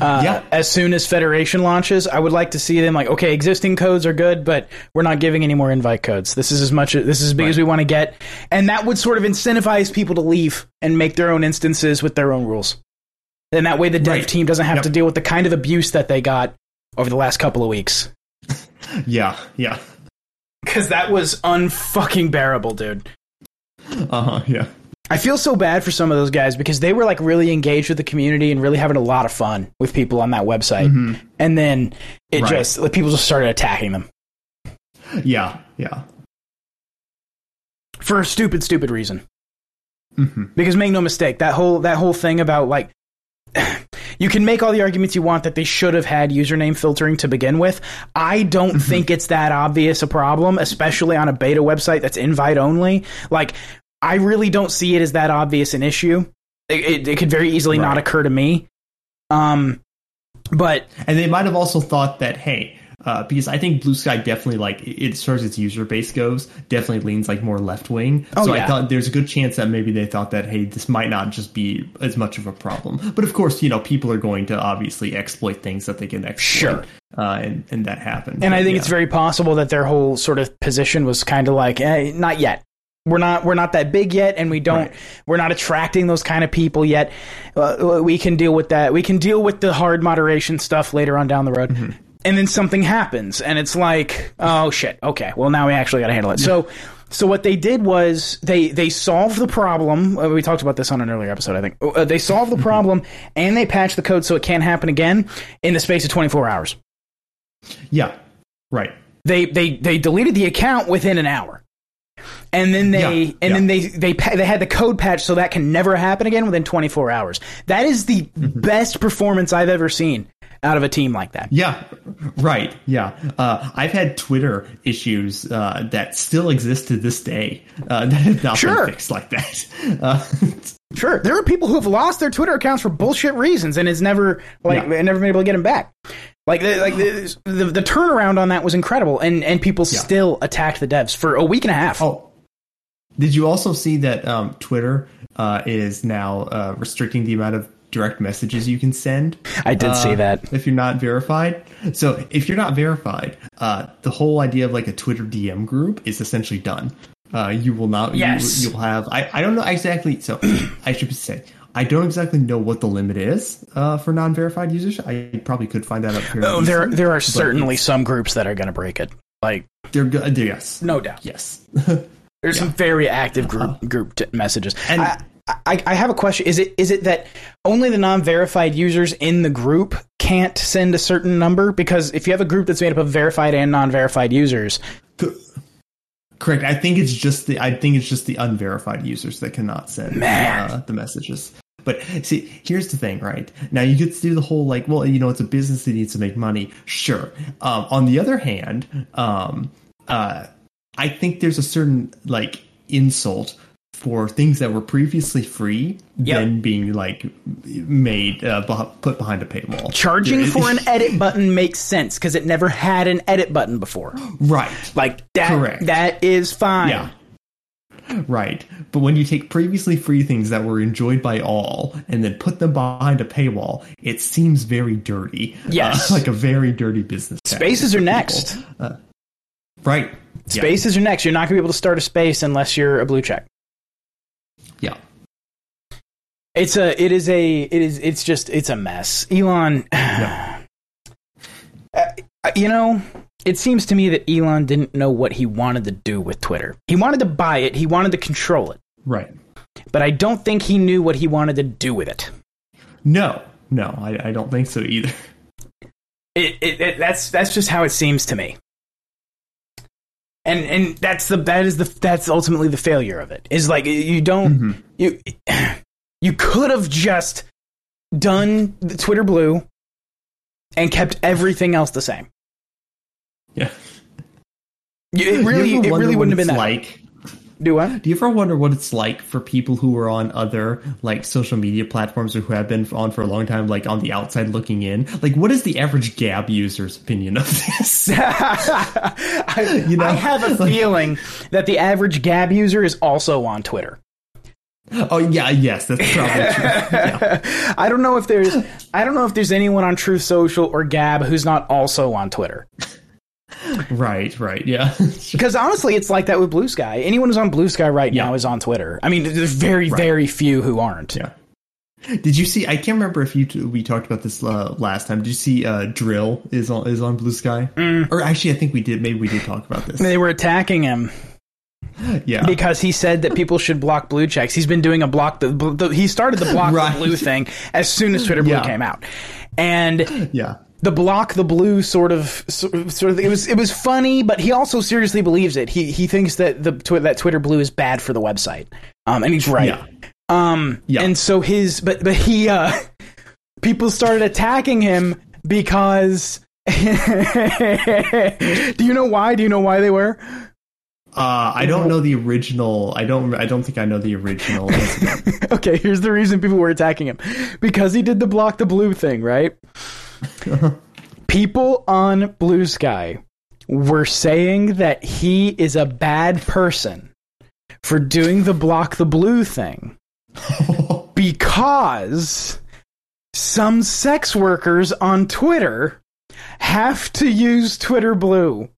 Uh, Yeah. As soon as Federation launches, I would like to see them like, okay, existing codes are good, but we're not giving any more invite codes. This is as much. This is as big as we want to get, and that would sort of incentivize people to leave and make their own instances with their own rules. And that way, the dev Right. team doesn't have Yep. to deal with the kind of abuse that they got over the last couple of weeks. yeah yeah Because that was unfucking bearable, dude. uh-huh yeah I feel so bad for some of those guys because they were like really engaged with the community and really having a lot of fun with people on that website. And then it Right. just like people just started attacking them yeah yeah for a stupid, stupid reason. hmm Because make no mistake, that whole that whole thing about like you can make all the arguments you want that they should have had username filtering to begin with. I don't think it's that obvious a problem, especially on a beta website that's invite only. Like I really don't see it as that obvious an issue. It, it, it could very easily not occur to me. Um, but And they might have also thought that, hey, uh, because I think Blue Sky definitely like it as far as its user base goes, definitely leans like more left wing. Oh, so yeah. I thought there's a good chance that maybe they thought that, hey, this might not just be as much of a problem. But of course, you know, people are going to obviously exploit things that they can exploit. Sure. Uh, and, and that happened. and I think yeah. it's very possible that their whole sort of position was kind of like, eh, not yet. We're not we're not that big yet, and we don't Right. we're not attracting those kind of people yet. Uh, we can deal with that. We can deal with the hard moderation stuff later on down the road. Mm-hmm. And then something happens, and it's like, oh shit, okay, well now we actually got to handle it. So, so what they did was they they solved the problem. Uh, we talked about this on an earlier episode, I think. Uh, they solved the Mm-hmm. problem, and they patched the code so it can't happen again in the space of 24 hours. yeah, right. they they they deleted the account within an hour and then they Yeah, and yeah. then they they they had the code patch so that can never happen again within 24 hours that is the Mm-hmm. best performance i've ever seen out of a team like that Yeah, right. Yeah, uh, I've had Twitter issues uh, that still exist to this day uh, that have not Sure. been fixed like that. Sure there are people who have lost their twitter accounts for bullshit reasons and it's never like Yeah. never been able to get them back like the, like the, the, the turnaround on that was incredible and and people still attacked the devs for a week and a half Oh, did you also see that um, Twitter uh, is now uh, restricting the amount of direct messages you can send? I did uh, see that. If you're not verified, so if you're not verified, uh, the whole idea of like a Twitter DM group is essentially done. Uh, you will not. Yes. You, will have. I, I don't know exactly. So I should say. I don't exactly know what the limit is uh, for non-verified users. I probably could find that out. fairly Oh, there there are certainly some groups that are going to break it like They're good. Yes. no doubt Yes. There's some very active group group t- messages. And- I, I, I have a question. Is it is it that only the non-verified users in the group can't send a certain number? Because if you have a group that's made up of verified and non-verified users, Correct. I think it's just the I think it's just the unverified users that cannot send Uh, the messages. But see, here's the thing, right? Now you get to do the whole like, well, you know, it's a business that needs to make money. Sure. Um, on the other hand, um, uh, I think there's a certain like insult for things that were previously free Yep. then being like made uh, put behind a paywall. charging for an edit button makes sense because it never had an edit button before. right. Like that. Correct. That is fine. Yeah. Right. But when you take previously free things that were enjoyed by all and then put them behind a paywall, it seems very dirty. Yes. Uh, like a very dirty business. Spaces are next. Uh, right. Yeah. Spaces are next. You're not going to be able to start a space unless you're a blue check. Yeah. It's a. It is a. It is. It's just. It's a mess. Elon. Uh, you know, it seems to me that Elon didn't know what he wanted to do with Twitter. He wanted to buy it. He wanted to control it. Right. But I don't think he knew what he wanted to do with it. No. No, I, I don't think so either. It, it, it, that's that's just how it seems to me. And and that's the that is the that's ultimately the failure of it. Is like you don't you you could have just done the Twitter Blue and kept everything else the same. Yeah. It really it really wouldn't have been like. Do what? Do you ever wonder what it's like for people who are on other like social media platforms or who have been on for a long time, like on the outside looking in? Like, what is the average Gab user's opinion of this? I, You know, I have a like- feeling that the average Gab user is also on Twitter. Oh yeah, yes, that's probably true. Yeah. I don't know if there's I don't know if there's anyone on Truth Social or Gab who's not also on Twitter. Right, right, yeah. Because honestly, it's like that with Blue Sky. Anyone who's on Blue Sky right Yeah. now is on Twitter. I mean, there's very, very few who aren't. yeah. Did you see? I can't remember if you t- we talked about this uh, last time. Did you see? Uh, dril is on is on Blue Sky, Mm. or actually, I think we did. Maybe we did talk about this. They were attacking him Yeah, because he said that people should block blue checks. He's been doing a block the, the he started the block Right. the blue thing as soon as Twitter Blue Yeah. came out, and yeah, the block the blue sort of sort of it was it was funny, but he also seriously believes it. He he thinks that the that Twitter Blue is bad for the website, um, and he's right. yeah. Um, Yeah. and so his, but but he, uh, people started attacking him because. Do you know why? Do you know why they were? Uh, I don't know the original. I don't. I don't think I know the original. Okay, here's the reason people were attacking him because he did the block the blue thing, right? people on Blue Sky were saying that he is a bad person for doing the block the blue thing because some sex workers on Twitter have to use Twitter Blue.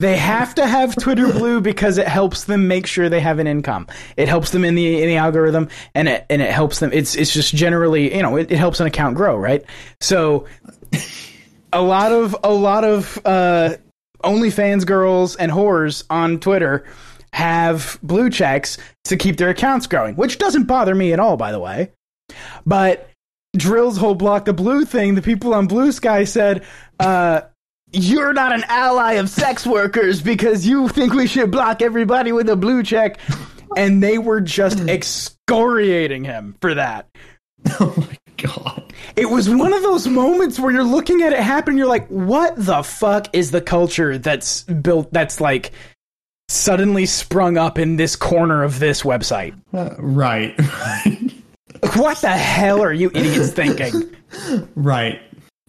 They have to have Twitter Blue because it helps them make sure they have an income. It helps them in the in the algorithm, and it and it helps them. It's it's just generally you know it, it helps an account grow, right? So a lot of a lot of uh, OnlyFans girls and whores on Twitter have blue checks to keep their accounts growing, which doesn't bother me at all, by the way. But dril's whole block the blue thing, the people on Blue Sky said, uh, you're not an ally of sex workers because you think we should block everybody with a blue check. And they were just excoriating him for that. oh my god! It was one of those moments where you're looking at it happen, you're like, what the fuck is the culture that's built, that's like suddenly sprung up in this corner of this website? Uh, right, right, What the hell are you idiots thinking? right.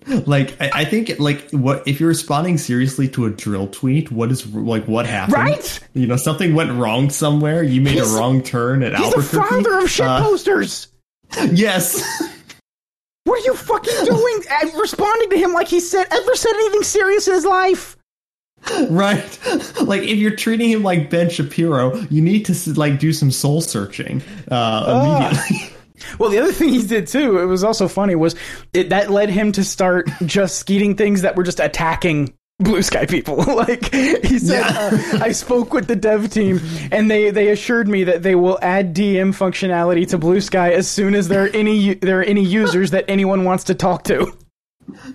Like I, I think like what if you're responding seriously to a dril tweet? What is like what happened? Right? You know something went wrong somewhere. You made He's- a wrong turn at He's the father of shit Uh, posters. yes. What are you fucking doing? Responding to him like he said ever said anything serious in his life? Right. Like if you're treating him like Ben Shapiro, you need to like do some soul searching uh, immediately. Well, the other thing he did too, it was also funny, was it, that led him to start just skeeting things that were just attacking Blue Sky people. like he said, Yeah. uh, I spoke with the dev team, and they they assured me that they will add DM functionality to Blue Sky as soon as there are any there are any users that anyone wants to talk to.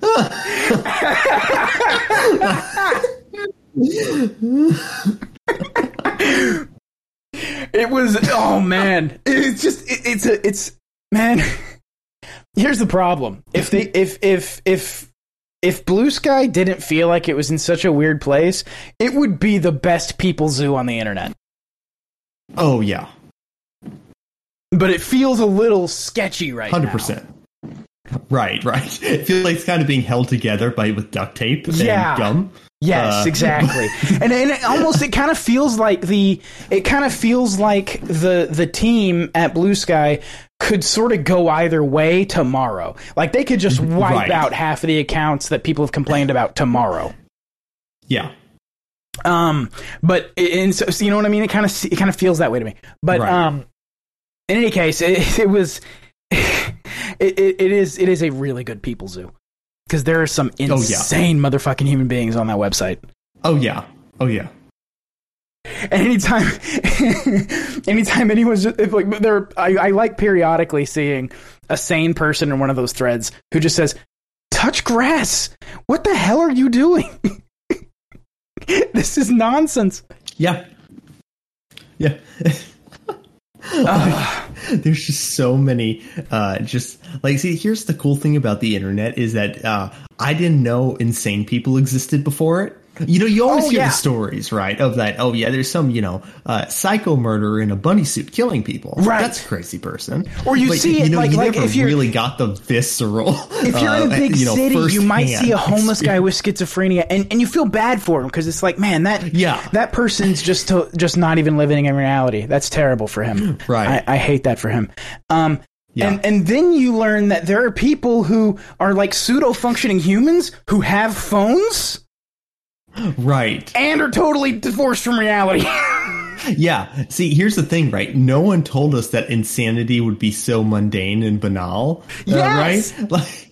It was oh man, it's just it, it's a it's man. Here's the problem: if they if if if if Blue Sky didn't feel like it was in such a weird place, it would be the best people zoo on the internet. oh yeah, But it feels a little sketchy right hundred now. percent. Right, right. It feels like it's kind of being held together by with duct tape and Yeah. gum. Yes, Uh, exactly. and and it almost it kind of feels like the it kind of feels like the the team at Blue Sky could sort of go either way tomorrow. Like they could just wipe Right. out half of the accounts that people have complained about tomorrow. Yeah. Um, but and so, so you know what I mean. It kind of it kind of feels that way to me. But Right. um, in any case, it, it was it, it, it is it is a really good people zoo because there are some Oh, yeah. insane motherfucking human beings on that website. Oh yeah. Oh yeah. And anytime, anytime anyone's just, if like there, I, I like periodically seeing a sane person in one of those threads who just says, "Touch grass. What the hell are you doing? this is nonsense." Yeah. Yeah. There's just so many uh just like see here's the cool thing about the internet is that uh I didn't know insane people existed before it. You know, you always Oh, hear yeah. the stories, right? Of that, oh yeah, there's some, you know, uh psycho murderer in a bunny suit killing people. Right. That's a crazy person. Or you But, see it, know, like- you like never if you're- really got the visceral If you're in a uh, big you know, city, you might see a homeless guy with schizophrenia, and, and you feel bad for him because it's like, man, that Yeah. that person's just to, just not even living in reality. That's terrible for him. Right. I, I hate that for him. Um, Yeah. and and then you learn that there are people who are like pseudo functioning humans who have phones Right. and are totally divorced from reality. Yeah. See, here's the thing, right? No one told us that insanity would be so mundane and banal, uh, Yes. right? Like,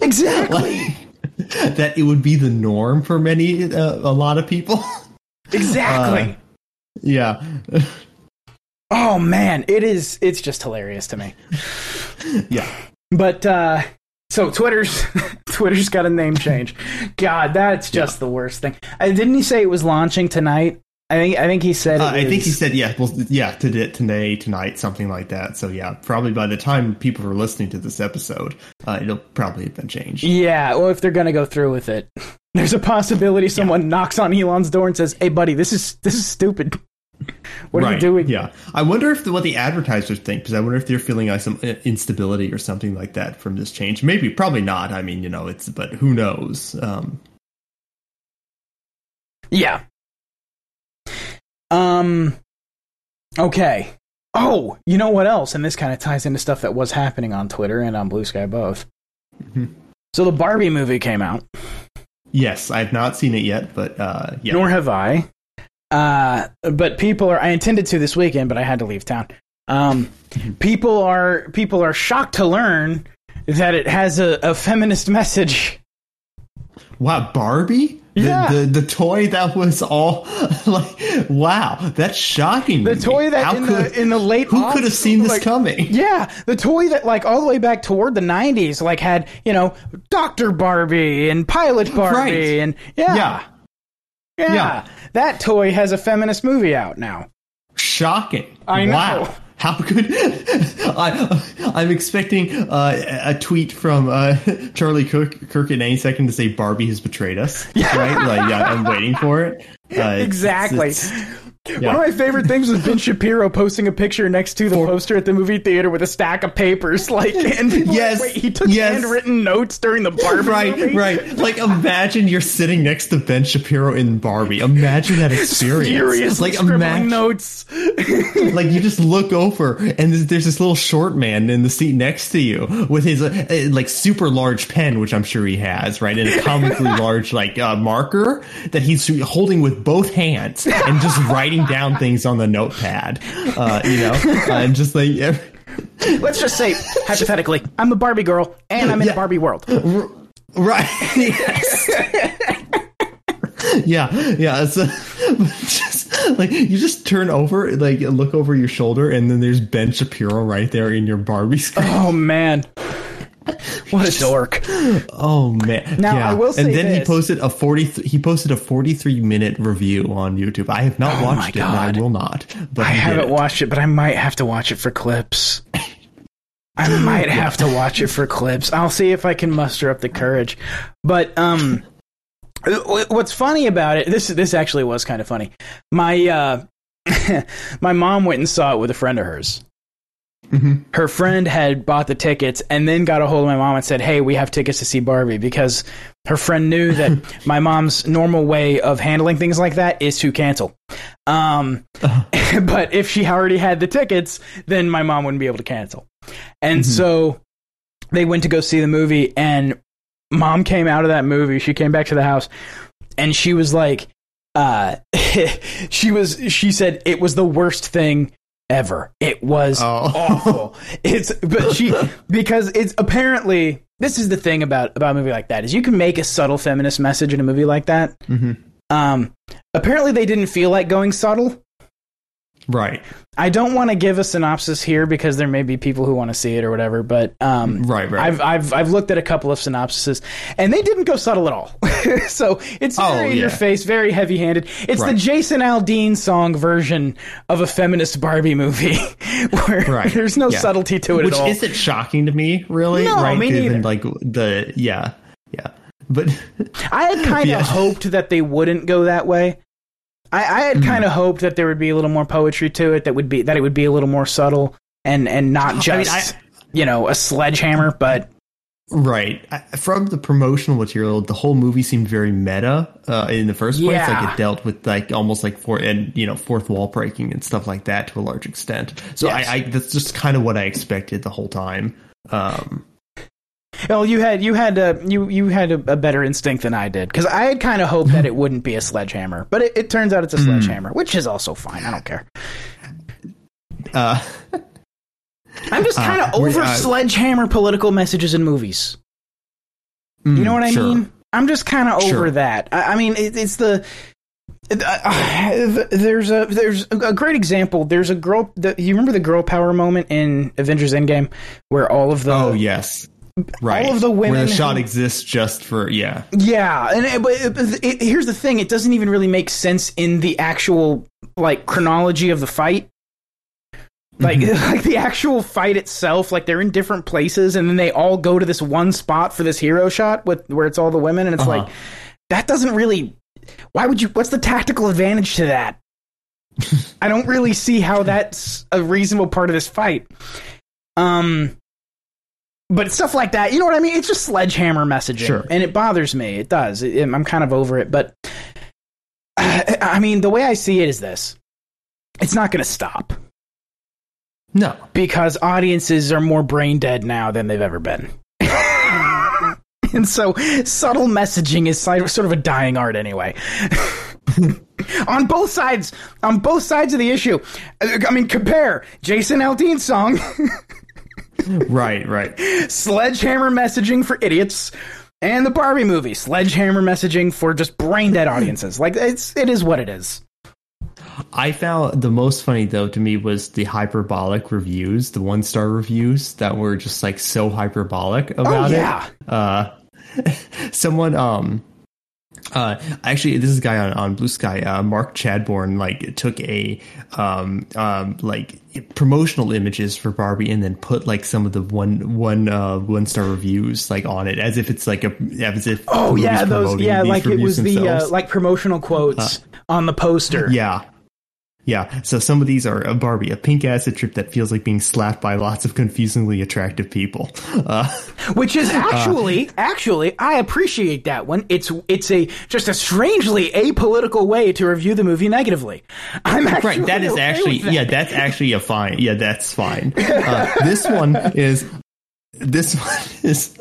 exactly. like that it would be the norm for many, uh, a lot of people. Exactly. Uh, yeah. oh man, it is. It's just hilarious to me. Yeah. But uh so Twitter's Twitter's got a name change. God, that's just the worst thing. Uh, didn't he say it was launching tonight? I think I think he said. Uh, I think he said, yeah, well, yeah, today, today, tonight, something like that. So, yeah, probably by the time people are listening to this episode, uh, it'll probably have been changed. Yeah, well, if they're gonna go through with it, there's a possibility someone knocks on Elon's door and says, "Hey, buddy, this is this is stupid. What are you doing?" Yeah, I wonder if the, what the advertisers think because I wonder if they're feeling like some uh, instability or something like that from this change. Maybe, probably not. I mean, you know, it's but who knows? Um, Yeah. Um. Okay. Oh, you know what else? And this kind of ties into stuff that was happening on Twitter and on Blue Sky both. Mm-hmm. So the Barbie movie came out. yes, I have not seen it yet, but uh, yeah, Nor have I. Uh, but people are. I intended to this weekend, but I had to leave town. Um, people are people are shocked to learn that it has a, a feminist message. wow, Barbie. The, Yeah. the the toy that was all like wow that's shocking The toy that How in could- the in the late who could have seen this like- coming Yeah, the toy that like all the way back toward the '90s, like had you know Doctor Barbie and Pilot Barbie, Right. and yeah, yeah yeah, Yeah. that toy has a feminist movie out now. shocking I know. wow how could I, I'm expecting uh, a tweet from uh, Charlie Cook, Kirk in any second to say Barbie has betrayed us. Yeah. Right? Like, yeah, I'm waiting for it. Uh, it's- Exactly. It's- One of my favorite things was Ben Shapiro posting a picture next to the poster at the movie theater with a stack of papers. Like, and people Yes, like, wait, he took yes. handwritten notes during the Barbie Right, movie? right. Like, imagine you're sitting next to Ben Shapiro in Barbie. Imagine that experience. Furiously like, imagine, notes. like you just look over and there's, there's this little short man in the seat next to you with his uh, uh, like super large pen, which I'm sure he has, right, and a comically large like uh, marker that he's holding with both hands and just writing down things on the notepad. Uh, you know, uh, and just like. Let's just say, hypothetically, I'm a Barbie girl and I'm in Yeah. the Barbie world. Right. Yes. yeah. Yeah. It's just like you just turn over, like look over your shoulder, and then there's Ben Shapiro right there in your Barbie screen. Oh man, what a dork! Oh man. Now, yeah. I will say and then he posted a forty. He posted a forty-three minute review on YouTube. I have not Oh watched it, and I God. will not. But I haven't it. watched it, but I might have to watch it for clips. I might have to watch it for clips. I'll see if I can muster up the courage. But um, what's funny about it? This this actually was kind of funny. My uh, my mom went and saw it with a friend of hers, her friend had bought the tickets and then got a hold of my mom and said, "Hey, we have tickets to see Barbie," because her friend knew that my mom's normal way of handling things like that is to cancel. Um, but if she already had the tickets, then my mom wouldn't be able to cancel. And so they went to go see the movie, and mom came out of that movie. She came back to the house, and she was like, uh, she was, she said it was the worst thing ever. It was Oh. awful. It's, but she, because it's apparently, this is the thing about, about a movie like that, is you can make a subtle feminist message in a movie like that. Um, apparently they didn't feel like going subtle. Right. I don't want to give a synopsis here because there may be people who want to see it or whatever, but um, Right, right. I've I've I've looked at a couple of synopsises and they didn't go subtle at all. so it's Oh, very in your face, very heavy handed. It's the Jason Aldean song version of a feminist Barbie movie, where Right. there's no Yeah. subtlety to it Which at all. isn't shocking to me, really. No, right? me neither. like the yeah, yeah. But I had kind of Yeah. hoped that they wouldn't go that way. I, I had kind of hoped that there would be a little more poetry to it. That would be that it would be a little more subtle and and not I mean, just I- you know a sledgehammer. But right from the promotional material, the whole movie seemed very meta uh, in the first place. Yeah. Like it dealt with like almost like for and you know fourth wall breaking and stuff like that to a large extent. So Yes. I, I that's just kind of what I expected the whole time. Um, well, you had you had a you you had a, a better instinct than I did because I had kind of hoped that it wouldn't be a sledgehammer, but it, it turns out it's a Hmm. sledgehammer, which is also fine. I don't care. uh, I'm just kind of Uh, over uh, sledgehammer political messages in movies. You know what I sure. mean? I'm just kind of over that. I, I mean, it, it's the. uh, there's a there's a great example. There's a girl. The, you remember the girl power moment in Avengers Endgame, where all of the Oh yes. Right. All of the women where the shot who- exists just for yeah. yeah, and it, but it, it, here's the thing: it doesn't even really make sense in the actual like chronology of the fight. Like, like the actual fight itself, like they're in different places, and then they all go to this one spot for this hero shot with where it's all the women, and it's Uh-huh. like that doesn't really. Why would you? What's the tactical advantage to that? I don't really see how that's a reasonable part of this fight. Um, but stuff like that, you know what I mean? It's just sledgehammer messaging, Sure. and it bothers me. It does. It- I'm kind of over it, but I mean, the way I see it is this: it's not going to stop No. because audiences are more brain dead now than they've ever been. and so subtle messaging is sort of a dying art anyway. on both sides, on both sides of the issue. I mean, compare Jason Aldean's song, Right. Right. sledgehammer messaging for idiots, and the Barbie movie, sledgehammer messaging for just brain dead audiences. Like it's it is what it is. I found the most funny though to me was the hyperbolic reviews, the one star reviews that were just like so hyperbolic about yeah. it. Uh, someone, um, uh, actually, this is a guy on, on Blue Sky, uh, Mark Chadbourne, like took a, um, um, like promotional images for Barbie and then put like some of the one, one, uh, one star reviews like on it as if it's like a, as if, Oh yeah, those yeah, like it was the uh, like promotional quotes on the poster. Yeah. Yeah. So some of these are a Barbie, a pink acid trip that feels like being slapped by lots of confusingly attractive people. Uh, Which is actually, actually, I appreciate that one. It's it's a just a strangely apolitical way to review the movie negatively. I'm actually right. That is okay actually, that. yeah, that's actually a fine. Yeah, that's fine. Uh, this one is, this one is,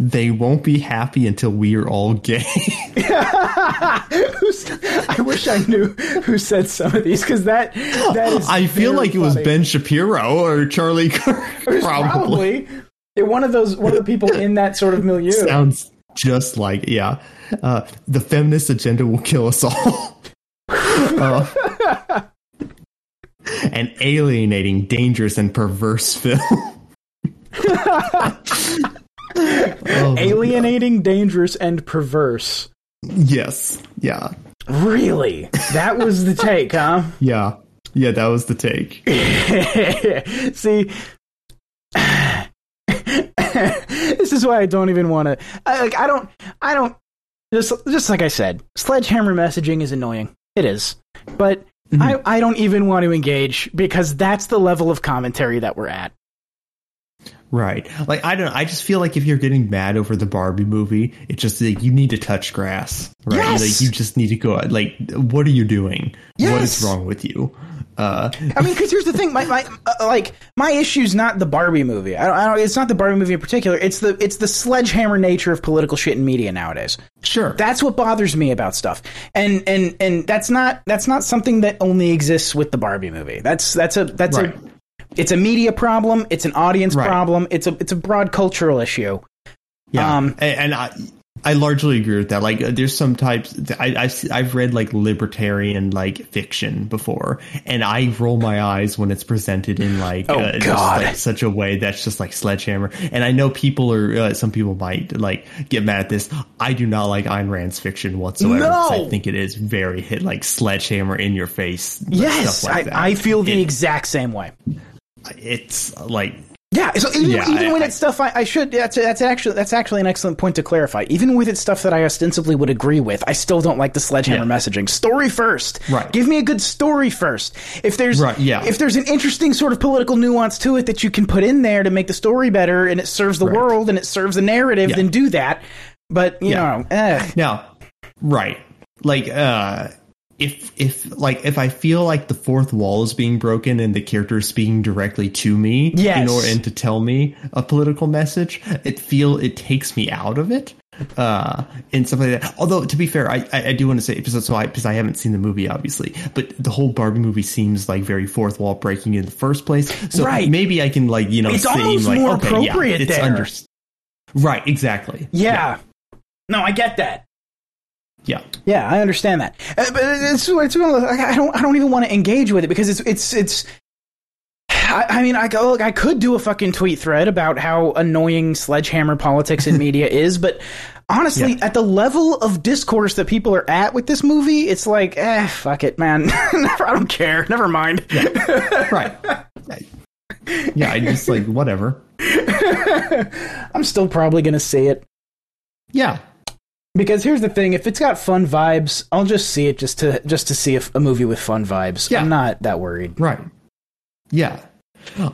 they won't be happy until we are all gay. I wish I knew who said some of these because that that is. I feel like it was. Ben Shapiro or Charlie Kirk. Probably. probably one of those one of the people in that sort of milieu. Sounds just like, yeah. Uh, the feminist agenda will kill us all. Uh, an alienating, dangerous, and perverse film. Oh, Alienating, dangerous, and perverse. yes. Yeah. Really? That was the take, huh? Yeah. Yeah, that was the take. See, this is why I don't even want to. Like, I don't. I don't. Just, just like I said, sledgehammer messaging is annoying. It is, but mm-hmm. I, I don't even want to engage because that's the level of commentary that we're at. Right. Like I don't. I just feel like if you're getting mad over the Barbie movie, it's just like you need to touch grass. Right. Yes! Like you just need to go. Like what are you doing? What Yes! is wrong with you? Uh, I mean, because here's the thing, my, my uh, like my issue's not the Barbie movie. I don't, I don't. It's not the Barbie movie in particular. It's the it's the sledgehammer nature of political shit in media nowadays. sure. That's what bothers me about stuff, and and and that's not that's not something that only exists with the Barbie movie. That's that's a that's Right. a it's a media problem. It's an audience Right. problem. It's a it's a broad cultural issue. Yeah, Um, and, and I, I largely agree with that. Like, uh, there's some types I, I've I've read like libertarian like fiction before, and I roll my eyes when it's presented in like, Oh, uh, God. like, such a way that's just like sledgehammer. And I know people are uh, some people might like get mad at this. I do not like Ayn Rand's fiction whatsoever. No! I think it is very hit like sledgehammer in your face. like, Yes, like. I, I feel the It- exact same way. It's like Yeah, so even, Yeah, even I- when I- it's stuff I, I should that's that's actually that's actually an excellent point to clarify. Even with it's stuff that I ostensibly would agree with, I still don't like the sledgehammer Yeah. messaging. Story first, Right. Give me a good story first. If there's Right, yeah. if there's an interesting sort of political nuance to it that you can put in there to make the story better and it serves the Right. world and it serves the narrative, Yeah. then do that. But you know, eh. Now, right. Like uh if if like if I feel like the fourth wall is being broken and the character is speaking directly to me Yes. in order and to tell me a political message, it feel it takes me out of it. Uh and stuff like that. Although to be fair, I I, I do want to say because so I because I haven't seen the movie obviously, but the whole Barbie movie seems like very fourth wall breaking in the first place. So Right. maybe I can like, you know, It's almost like more okay, appropriate yeah, it's there. under Right, exactly. yeah. No, I get that. Yeah. Yeah, I understand that. Uh, but it's, it's one of those, I don't I don't even want to engage with it because it's it's it's. I, I mean, I go. Look, I could do a fucking tweet thread about how annoying sledgehammer politics in media is, but honestly, Yeah. at the level of discourse that people are at with this movie, it's like, eh, fuck it, man. Never, I don't care. Never mind. Right. yeah, I just like whatever. I'm still probably gonna say it Yeah. Because here's the thing: if it's got fun vibes, I'll just see it just to just to see if a movie with fun vibes. Yeah. I'm not that worried. Right. Yeah.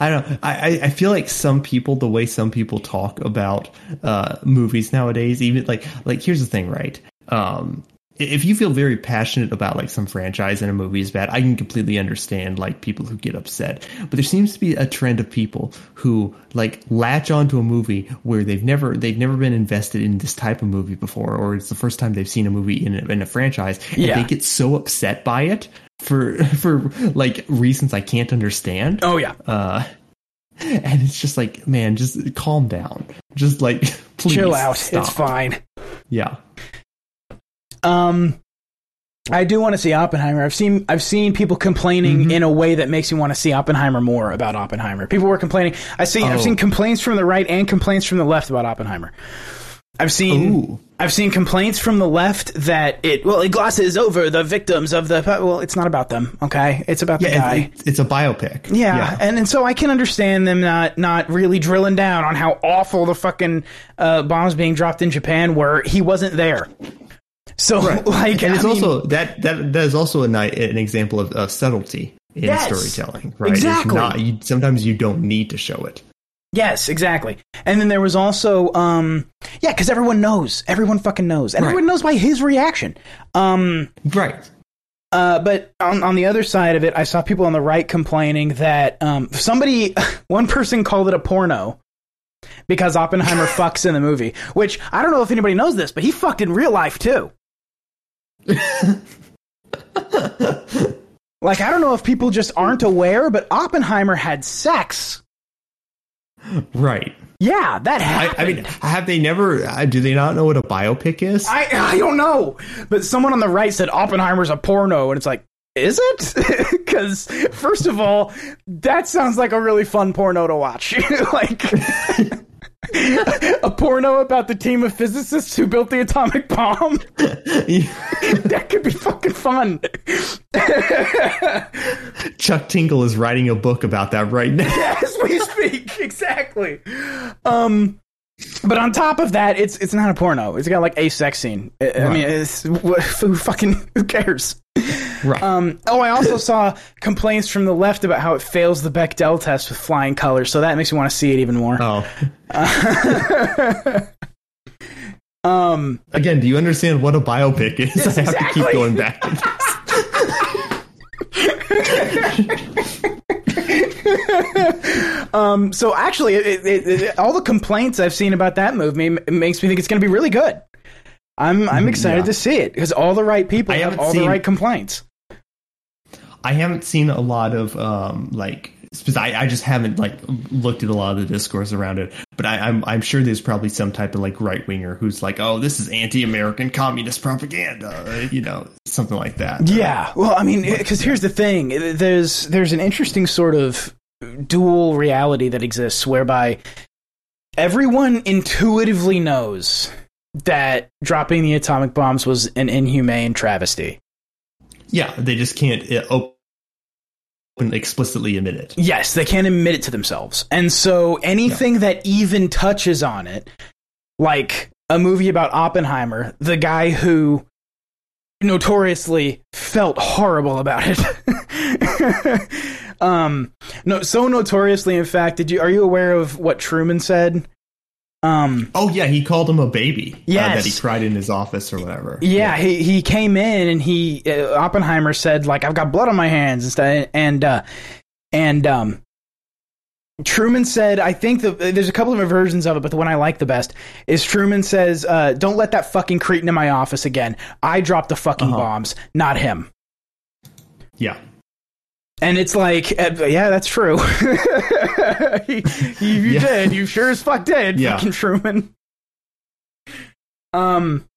I don't. I I- feel like some people, the way some people talk about uh, movies nowadays, even like like here's the thing, right? Um, if you feel very passionate about like some franchise and a movie is bad, I can completely understand like people who get upset. But there seems to be a trend of people who like latch onto a movie where they've never they've never been invested in this type of movie before, or it's the first time they've seen a movie in a, in a franchise, and Yeah. they get so upset by it for for like reasons I can't understand. Oh yeah. Uh, and it's just like, man, just calm down. Just like, please Chill out. stop. It's fine. Yeah, Um, I do want to see Oppenheimer. I've seen I've seen people complaining Mm-hmm. in a way that makes me want to see Oppenheimer more about Oppenheimer. People were complaining. I see. I've Oh. seen complaints from the right and complaints from the left about Oppenheimer. I've seen. Ooh. I've seen complaints from the left that it well it glosses over the victims of the well it's not about them okay it's about the yeah. guy It's, it's a biopic. yeah, and and so I can understand them not not really drilling down on how awful the fucking uh, bombs being dropped in Japan were. He wasn't there, so like and it's I mean- also that that that is also a an example of, of subtlety in Yes. storytelling, right? It's Exactly. not, you, sometimes you don't need to show it. Yes, exactly. And then there was also, um, yeah, because everyone knows, everyone fucking knows, and Right. everyone knows by his reaction. Um, Right. uh, but on on the other side of it, I saw people on the right complaining that um, somebody, one person called it a porno because Oppenheimer fucks in the movie. Which I don't know if anybody knows this, but he fucked in real life too. Like I don't know if people just aren't aware, but Oppenheimer had sex. Right. Yeah, that I, happened. I mean, have they never? Uh, do they not know what a biopic is? I I don't know, but someone on the right said Oppenheimer's a porno, and it's like, is it? Because first of all, that sounds like a really fun porno to watch. like a porno about the team of physicists who built the atomic bomb. that could be fucking fun. Chuck Tingle is writing a book about that right now. As we speak, exactly. Um. But on top of that, it's it's not a porno. It's got like a sex scene. I, I mean, it's, wh- who fucking who cares? Right. Um, oh, I also saw complaints from the left about how it fails the Bechdel test with flying colors, so that makes me want to see it even more. oh. Um, Again, do you understand what a biopic is? Yes, I have to keep going back. um, so actually, it, it, it, all the complaints I've seen about that movie makes me think it's going to be really good. I'm I'm excited yeah. to see it because all the right people I have haven't all the right complaints. I haven't seen a lot of um like I, I just haven't like looked at a lot of the discourse around it, but I, I'm I'm sure there's probably some type of like right winger who's like, oh, this is anti-American communist propaganda, uh, you know, something like that. Yeah. Well, I mean, because here's the thing: there's there's an interesting sort of dual reality that exists whereby everyone intuitively knows that dropping the atomic bombs was an inhumane travesty. yeah, they just can't uh, open explicitly admit it. Yes, they can't admit it to themselves. And so anything that even touches on it, like a movie about Oppenheimer, the guy who notoriously felt horrible about it. um no so notoriously in fact did you are you aware of what Truman said? Um Oh yeah, he called him a baby. uh, Yes. that he cried in his office or whatever. Yeah, he he came in and he uh, Oppenheimer said like I've got blood on my hands and stuff and uh and um Truman said I think the there's a couple of versions of it but the one I like the best is Truman says uh don't let that fucking cretin in my office again. I dropped the fucking Uh-huh. bombs, not him. yeah. And it's like, uh, yeah, that's true. you you Yeah. did. You sure as fuck did, Yeah. fucking Truman. Um,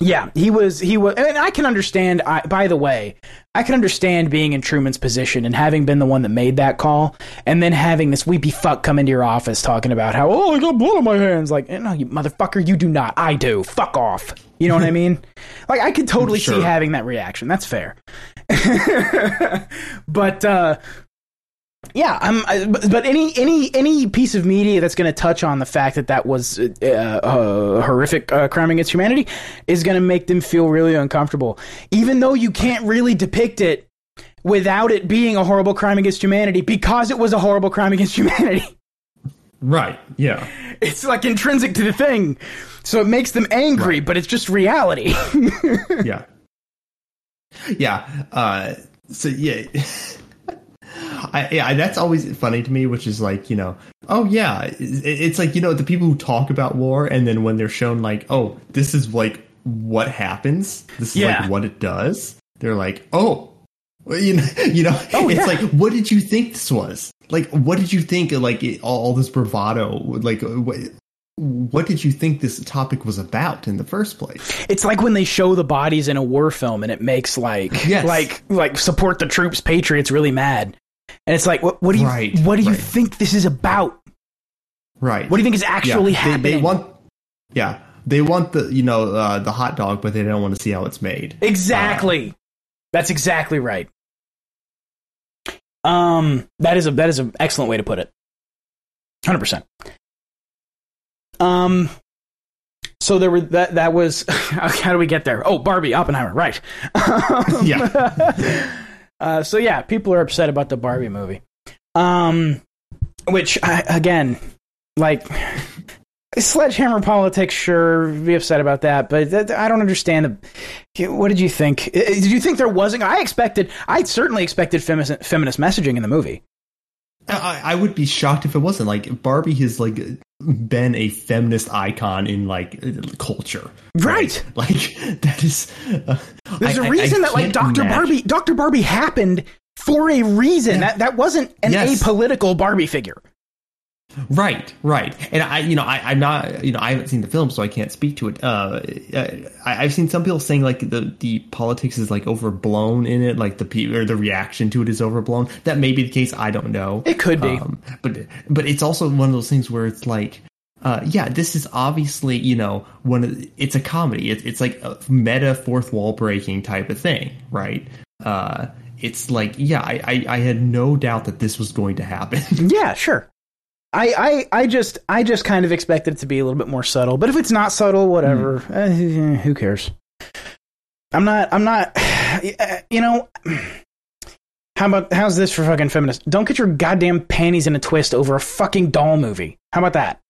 yeah, he was. He was, and I can understand. I, by the way, I can understand being in Truman's position and having been the one that made that call, and then having this weepy fuck come into your office talking about how, oh, I got blood on my hands. Like, no, you motherfucker, you do not. I do. Fuck off. You know what I mean? Like, I could totally see having that reaction. That's fair. but uh yeah, I'm. I, but any any any piece of media that's going to touch on the fact that that was uh, a horrific uh, crime against humanity is going to make them feel really uncomfortable, even though you can't really depict it without it being a horrible crime against humanity because it was a horrible crime against humanity. Right. Yeah. It's like intrinsic to the thing, so it makes them angry, but it's just reality. yeah yeah uh so yeah I, yeah, that's always funny to me, which is like, you know, oh yeah, it, it's like, you know, the people who talk about war and then when they're shown like, oh, this is like what happens, this is Yeah. like what it does, they're like, oh, you know, you know, Oh, it's yeah. like, what did you think this was? Like, what did you think? Like it, all, all this bravado, like, uh, what, what did you think this topic was about in the first place? It's like when they show the bodies in a war film and it makes like Yes. like like support the troops, patriots really mad. And it's like what, what do you Right, what do you right. think this is about? Right. What do you think is actually yeah, they- happening? They, want, yeah, they want the you know uh, the hot dog, but they don't want to see how it's made. exactly. That's exactly right. Um that is a that is an excellent way to put it. 100%. Um so there were that that was how do we get there? Oh, Barbie Oppenheimer, right. Yeah, Uh, so yeah, people are upset about the Barbie movie. Um, which I, again, like sledgehammer politics. Sure, be upset about that, but I don't understand. The, what did you think? Did you think there wasn't? I expected. I certainly expected feminist, feminist messaging in the movie. I, I would be shocked if it wasn't. Like Barbie has like been a feminist icon in like culture, Right. Like that is. Uh, There's a a reason that like Doctor Barbie, Doctor Barbie happened for a reason. That that wasn't an Yes. apolitical Barbie figure. Right, right, and I, you know, I, I'm not, you know, I haven't seen the film, so I can't speak to it. Uh, I, I've seen some people saying like the the politics is like overblown in it, like the pe- or the reaction to it is overblown. That may be the case. I don't know. It could be. um, but but it's also one of those things where it's like. Uh, yeah, this is obviously you know one. Of, it's a comedy. It, it's like a meta fourth wall breaking type of thing, right? Uh, it's like yeah, I, I I had no doubt that this was going to happen. Yeah, sure. I, I, I just I just kind of expected it to be a little bit more subtle. But if it's not subtle, whatever. Eh, who cares? I'm not. I'm not. You know. How about how's this for fucking feminists? Don't get your goddamn panties in a twist over a fucking doll movie. How about that?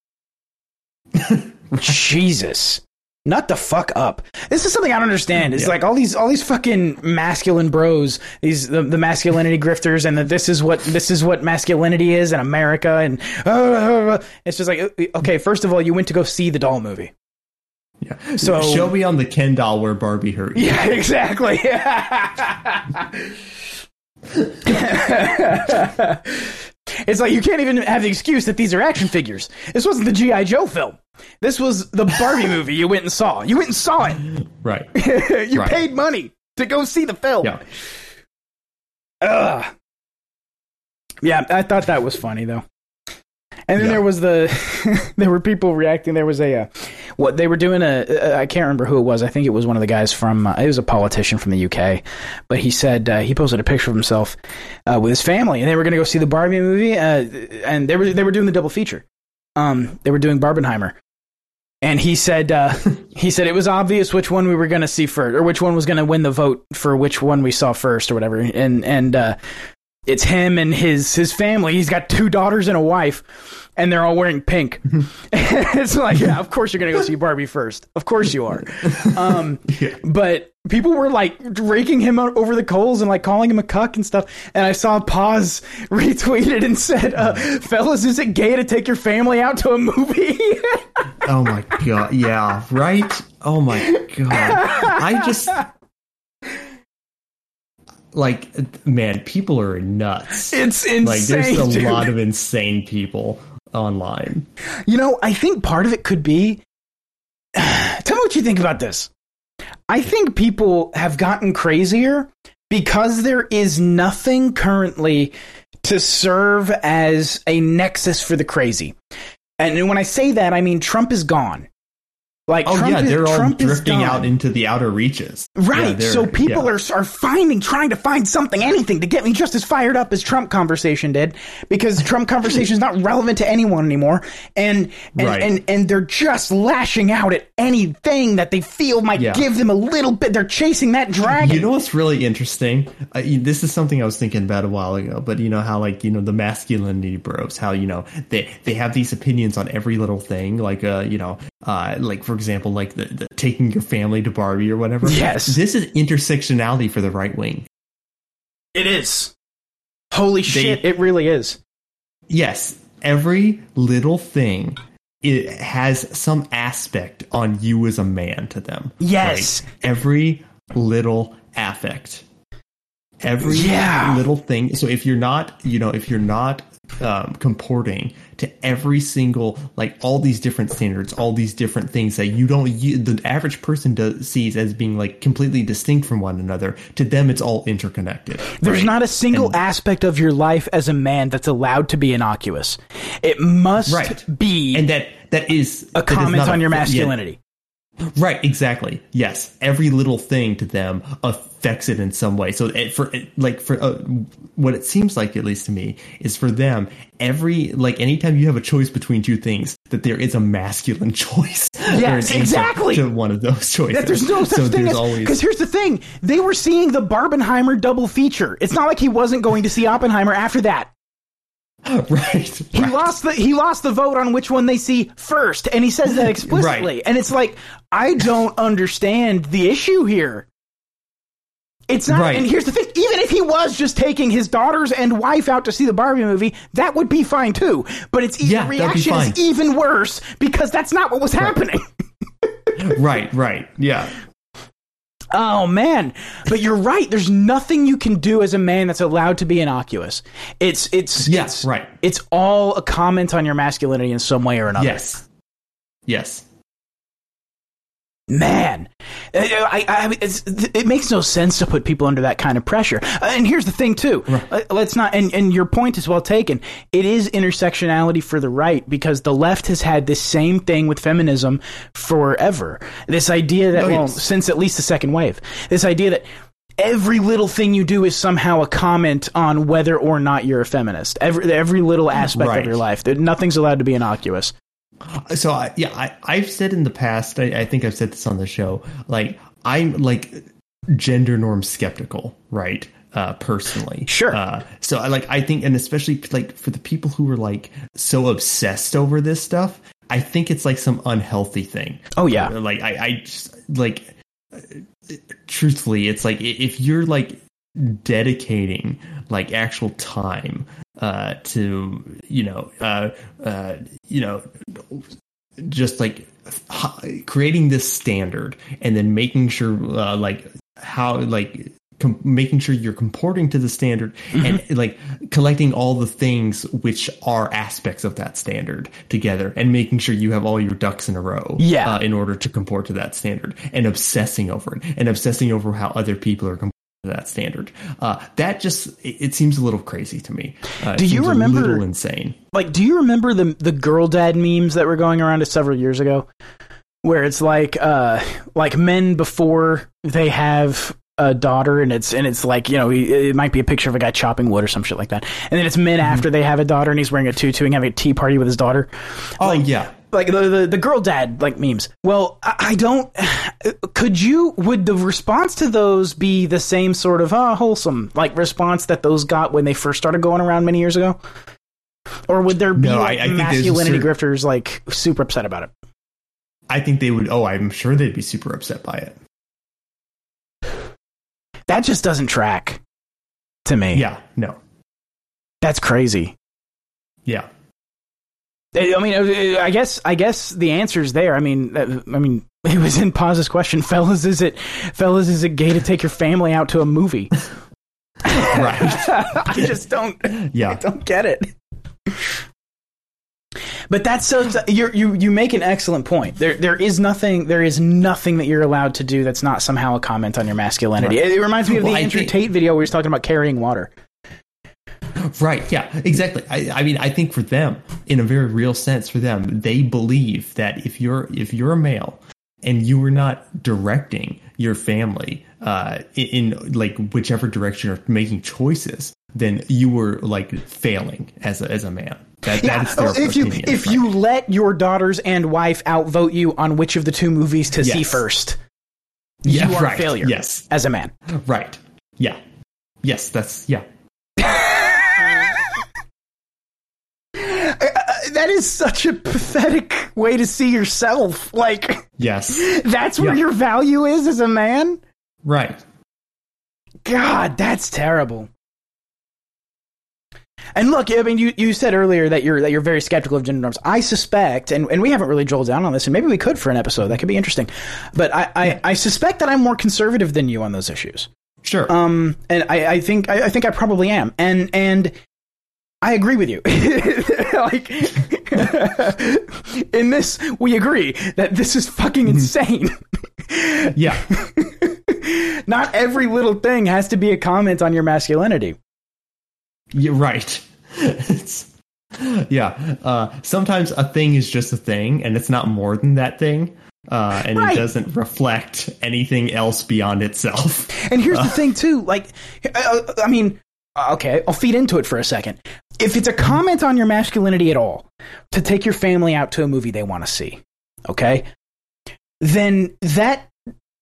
Jesus. Nut the fuck up. This is something I don't understand. It's Yeah. like all these all these fucking masculine bros, these the, the masculinity grifters, and the, this is what this is what masculinity is in America, and uh, it's just like okay. First of all, you went to go see the doll movie. Yeah. So- show me on the Ken doll where Barbie hurt. you. Yeah, exactly. it's like you can't even have the excuse that these are action figures. This wasn't the GI Joe film. This was the Barbie movie you went and saw. You went and saw it. Right. you Right. paid money to go see the film. Yeah. Ugh. Yeah, I thought that was funny though. And then Yeah. there was the there were people reacting. There was a uh, what they were doing a uh, I can't remember who it was. I think it was one of the guys from uh, it was a politician from the UK, but he said uh, he posted a picture of himself uh, with his family, and they were going to go see the Barbie movie, uh, and they were they were doing the double feature. Um, they were doing Barbenheimer, and he said uh, he said it was obvious which one we were going to see first, or which one was going to win the vote for which one we saw first, or whatever. And and uh, it's him and his his family. He's got two daughters and a wife, and they're all wearing pink. it's like, yeah, of course you're going to go see Barbie first. Of course you are. Um, But people were like raking him out over the coals and like calling him a cuck and stuff. And I saw Paz retweeted and said, uh, "Fellas, is it gay to take your family out to a movie?" Oh my god. Yeah. Right. Oh my god. I just like man. People are nuts. it's insane. like there's a dude. lot of insane people online. You know, I think part of it could be. Tell me what you think about this. I think people have gotten crazier because there is nothing currently to serve as a nexus for the crazy. And when I say that, I mean Trump is gone. Like Oh Trump yeah, is, they're all Trump drifting out into the outer reaches. Right. Yeah, so people yeah. are are finding trying to find something, anything to get me just as fired up as Trump conversation did, because Trump conversation is not relevant to anyone anymore, and and, Right. and and they're just lashing out at anything that they feel might Yeah. give them a little bit. They're chasing that dragon. You know what's really interesting? Uh, this is something I was thinking about a while ago, but you know how like you know the masculinity bros, how you know they they have these opinions on every little thing, like uh you know uh like for example like the, the taking your family to Barbie or whatever. Yes. this is intersectionality for the right wing. it is. Holy shit! It really is. Yes, every little thing it has some aspect on you as a man to them. Yes. right? every little affect, every Yeah. little thing. So if you're not, you know, if you're not um, comporting to every single like all these different standards, all these different things that you don't, you, the average person does, sees as being like completely distinct from one another. To them, it's all interconnected. There's right? not a single And- aspect of your life as a man that's allowed to be innocuous. It must Right. be and that that is a that is comment not on your yeah, masculinity. Right, exactly. Yes, every little thing to them affects it in some way. So, it, for it- like for uh, what it seems like, at least to me, is for them every like anytime you have a choice between two things, that there is a masculine choice. Yes, exactly. To one of those choices. That there's no such so thing as always because here's the thing: they were seeing the Barbenheimer double feature. It's not like he wasn't going to see Oppenheimer after that. right. He right. lost the he lost the vote on which one they see first, and he says that explicitly. Right. And it's like I don't understand the issue here. It's not. Right. And here's the thing: even if he was just taking his daughters and wife out to see the Barbie movie, that would be fine too. But it's Yeah, the reaction is even worse because that's not what was happening. right, right, yeah. Oh man, but you're right. There's nothing you can do as a man that's allowed to be innocuous. It's it's yes, it's, right. It's all a comment on your masculinity in some way or another. Yes, yes. Man, I, I, it's, it makes no sense to put people under that kind of pressure. Uh, And here's the thing, too. Uh, Let's not. And, and your point is well taken. It is intersectionality for the right because the left has had this same thing with feminism forever. This idea that, Oh, well, yes. since at least the second wave, this idea that every little thing you do is somehow a comment on whether or not you're a feminist. Every every little aspect Right. of your life. Nothing's allowed to be innocuous. So I, yeah, I, I've said in the past, I, I think I've said this on the show, like I'm like gender norm skeptical, right? Uh, personally, Sure. Uh, so I like I think, and especially like for the people who are like so obsessed over this stuff, I think it's like some unhealthy thing. Oh, yeah. like I, I just like uh, truthfully, it's like if you're like dedicating like actual time uh to you know uh uh you know just like creating this standard and then making sure uh, like how like com- making sure you're comporting to the standard and like collecting all the things which are aspects of that standard together and making sure you have all your ducks in a row Yeah. uh, in order to comport to that standard and obsessing over it and obsessing over how other people are comporting that standard. Uh, that just it, it seems a little crazy to me. Uh, Do you remember- a little insane. Like, do you remember the the girl dad memes that were going around several years ago, where it's like uh like men before they have a daughter and it's and it's like you know it might be a picture of a guy chopping wood or some shit like that, and then it's men after they have a daughter and he's wearing a tutu and having a tea party with his daughter. oh yeah like the, the the girl dad like memes. Well, I, I don't. Could you? Would the response to those be the same sort of uh, wholesome like response that those got when they first started going around many years ago? Or would there be No, like, I- I masculinity cer- grifters like super upset about it? I think they would. Oh, I'm sure they'd be super upset by it. That just doesn't track to me. Yeah, no, that's crazy. yeah, I I mean, uh, I guess I guess the answer's there. I mean, uh, I mean, it was in Paz's question, fellas. Is it, fellas? Is it gay to take your family out to a movie? right, I just don't. I yeah, don't get it. But that's so. You you you make an excellent point. There there is nothing. There is nothing that you're allowed to do that's not somehow a comment on your masculinity. Right. It, it reminds me of the I Andrew Tate video where he's talking about carrying water. right, yeah, exactly. I, I mean, I think for them, in a very real sense, for them, they believe that if you're if you're a male and you are not directing your family uh, in, in like whichever direction or making choices, then you were like failing as a, as a man. That, that is their Oh, if you if right? you let your daughters and wife outvote you on which of the two movies to see first, yeah, you are right, a failure. Yes, as a man. right, yeah, yes, that's yeah. That is such a pathetic way to see yourself. Like Yes. that's where Yeah. your value is as a man. Right. God, that's terrible. And look, I mean, you, you said earlier that you're that you're very skeptical of gender norms. I suspect, and, and we haven't really drilled down on this, and maybe we could for an episode. That could be interesting. But I, I, I suspect that I'm more conservative than you on those issues. Sure. Um, and I, I think I, I think I probably am. And and I agree with you. like in this, we agree that this is fucking insane. yeah. Not every little thing has to be a comment on your masculinity. You're right. It's, yeah. Uh, sometimes a thing is just a thing, and it's not more than that thing, uh, and Right. it doesn't reflect anything else beyond itself. And here's the thing, too. Like, uh, I mean, okay, I'll feed into it for a second. If it's a comment on your masculinity at all, to take your family out to a movie they want to see, okay, then that.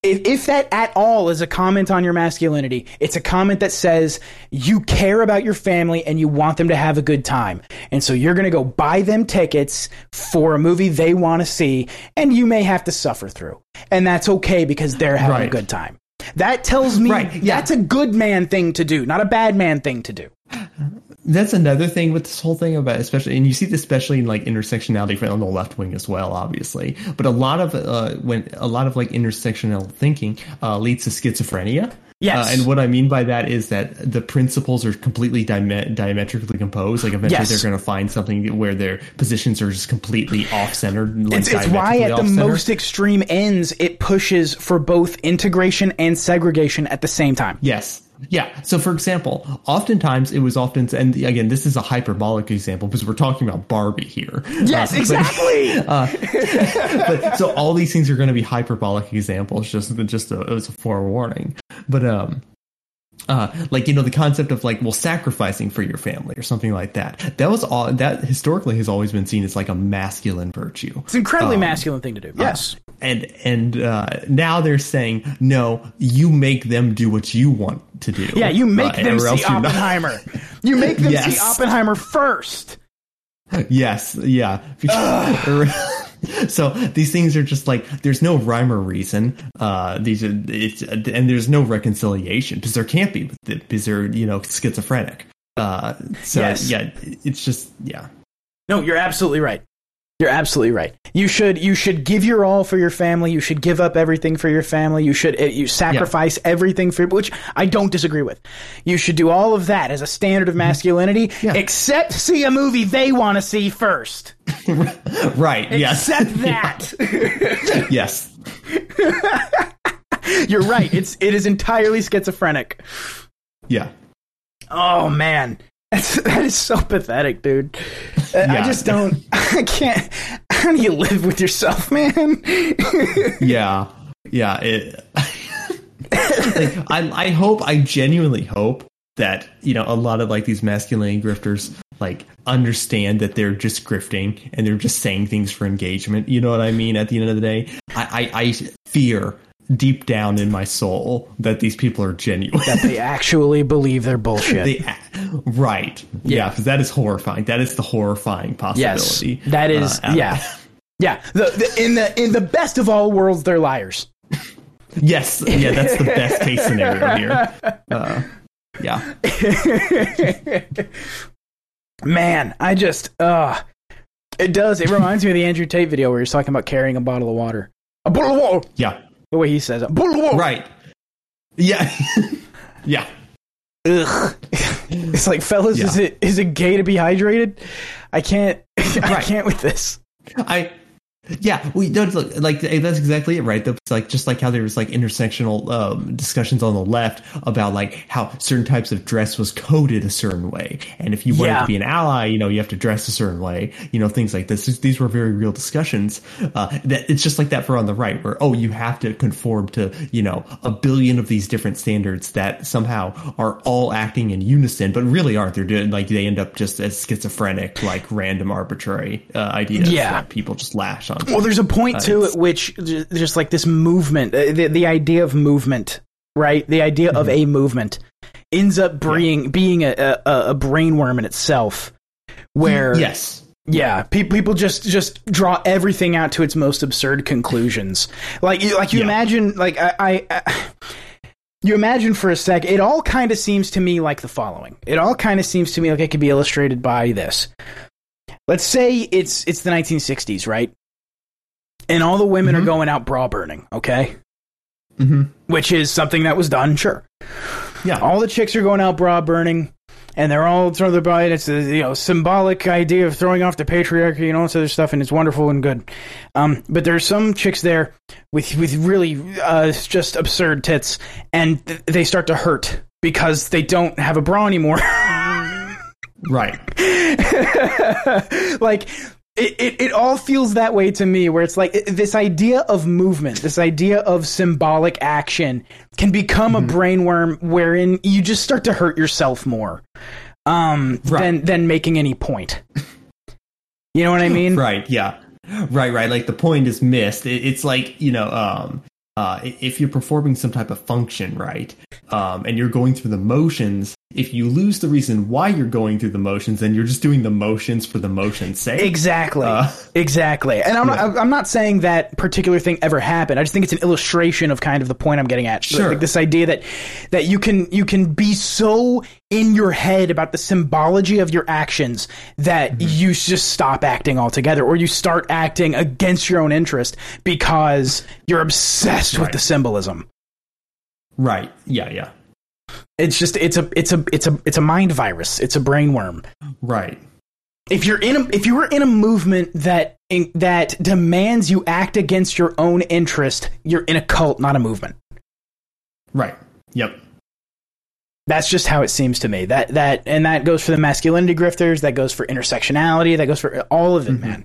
If, if that at all is a comment on your masculinity, it's a comment that says you care about your family and you want them to have a good time. And so you're going to go buy them tickets for a movie they want to see, and you may have to suffer through. And that's okay because they're having a good time. That tells me Right, yeah. that's a good man thing to do, not a bad man thing to do. That's another thing with this whole thing about, especially, and you see this especially in like intersectionality on the left wing as well, obviously. But a lot of uh, when a lot of like intersectional thinking uh, leads to schizophrenia. Yes. Uh, and what I mean by that is that the principles are completely diame- diametrically composed. Like eventually Yes. they're going to find something where their positions are just completely off centered. Like It's, it's why at the most extreme ends it pushes for both integration and segregation at the same time. Yes. Yeah. So, for example, oftentimes it was often, and again, this is a hyperbolic example because we're talking about Barbie here. Yes, Uh, but- exactly. but so all these things are going to be hyperbolic examples, just just a, as a forewarning. But um, uh, like you know the concept of like well sacrificing for your family or something like that that was all that historically has always been seen as like a masculine virtue It's an incredibly masculine thing to do. Yes. and and uh, now they're saying no you make them do what you want to do yeah, you make Uh, them see you're not- Oppenheimer. you make them see Oppenheimer first. yes yeah so these things are just like there's no rhyme or reason uh these are it's and there's no reconciliation because there can't be because they're you know schizophrenic uh so Yes. yeah it's just yeah No, you're absolutely right. You're absolutely right. You should you should give your all for your family. You should give up everything for your family. You should uh, you sacrifice everything for which I don't disagree with. You should do all of that as a standard of masculinity, Mm-hmm. Yeah. except see a movie they want to see first. right yes Except that. yes you're right. It's it is entirely schizophrenic. yeah Oh man. That's, that is so pathetic, dude. Uh, I just don't. I can't. How do you live with yourself, man? yeah yeah it like, I, I hope i genuinely hope that you know a lot of like these masculine grifters like understand that they're just grifting and they're just saying things for engagement you know what i mean at the end of the day i i, I fear deep down in my soul that these people are genuine that they actually believe they're bullshit. they right yeah because that is horrifying that is the horrifying yes, possibility that is. Uh, yeah, yeah. The, the, in the in the best of all worlds, they're liars. yes yeah that's the best case scenario here uh, yeah Man, I just. uh It does. It reminds me of the Andrew Tate video where he's talking about carrying a bottle of water. A bottle of water. yeah The way he says it. A bottle of water. Right. Yeah. yeah. Ugh. It's like, fellas, is it is it gay to be hydrated? I can't. I Right. can't with this. I yeah, we don't look like that's exactly it, right? That's like just like how there was like intersectional um, discussions on the left about like how certain types of dress was coded a certain way, and if you wanted Yeah. to be an ally, you know, you have to dress a certain way, you know, things like this. These were very real discussions. Uh, that it's just like that for on the right, where oh, you have to conform to you know a billion of these different standards that somehow are all acting in unison, but really aren't. They're doing like they end up just as schizophrenic, like random arbitrary uh, ideas Yeah. that people just lash on. Well, there's a point to it which just like this movement, uh, the, the idea of movement, right? The idea of a movement ends up being being a, a, a brainworm in itself, where yes, yeah, pe- people just just draw everything out to its most absurd conclusions. Like you, like you Yeah. imagine, like I. I, I you imagine for a sec, it all kind of seems to me like the following. It all kind of seems to me like it could be illustrated by this. Let's say it's it's the 1960s, right? And all the women Mhm. are going out bra burning, okay? hmm Which is something that was done, sure. yeah, All the chicks are going out bra burning, and they're all throwing their and It's a you know symbolic idea of throwing off the patriarchy and all this other stuff, and it's wonderful and good. Um, but there's some chicks there with with really uh, just absurd tits, and th- they start to hurt because they don't have a bra anymore. right, like it, it, it all feels that way to me where it's like it- this idea of movement this idea of symbolic action can become Mm-hmm. a brainworm wherein you just start to hurt yourself more um Right. than than making any point you know what i mean right, yeah, right, right. Like the point is missed. It, it's like you know, um, uh, if you're performing some type of function, right, um, and you're going through the motions. If you lose the reason why you're going through the motions, then you're just doing the motions for the motion's sake. Exactly. Uh, exactly. And I'm, not, I'm not saying that particular thing ever happened. I just think it's an illustration of kind of the point I'm getting at. Sure. Like this idea that that you can you can be so in your head about the symbology of your actions that Mm-hmm. you just stop acting altogether or you start acting against your own interest because you're obsessed with the symbolism. Right. Yeah. Yeah. It's just it's a it's a it's a it's a mind virus. It's a brain worm. Right. if you're in a if you were in a movement that in, that demands you act against your own interest, you're in a cult, not a movement. Right. Yep. That's just how it seems to me. That that and that goes for the masculinity grifters. That goes for intersectionality. That goes for all of it, mm-hmm. man.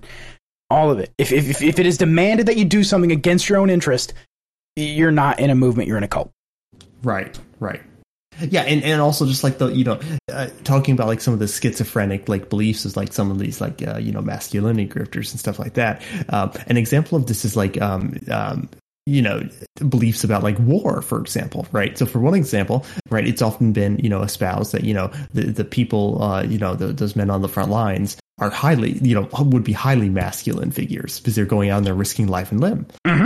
All of it. If if if it is demanded that you do something against your own interest, you're not in a movement. You're in a cult. Right. Right. Yeah, and, and also just like the you know uh, talking about like some of the schizophrenic like beliefs is like some of these like uh, you know masculinity grifters and stuff like that. Um, an example of this is like um, um, you know beliefs about like war for example right so for one example right it's often been you know espoused that you know the the people uh you know the, those men on the front lines are highly you know would be highly masculine figures because they're going out and they're risking life and limb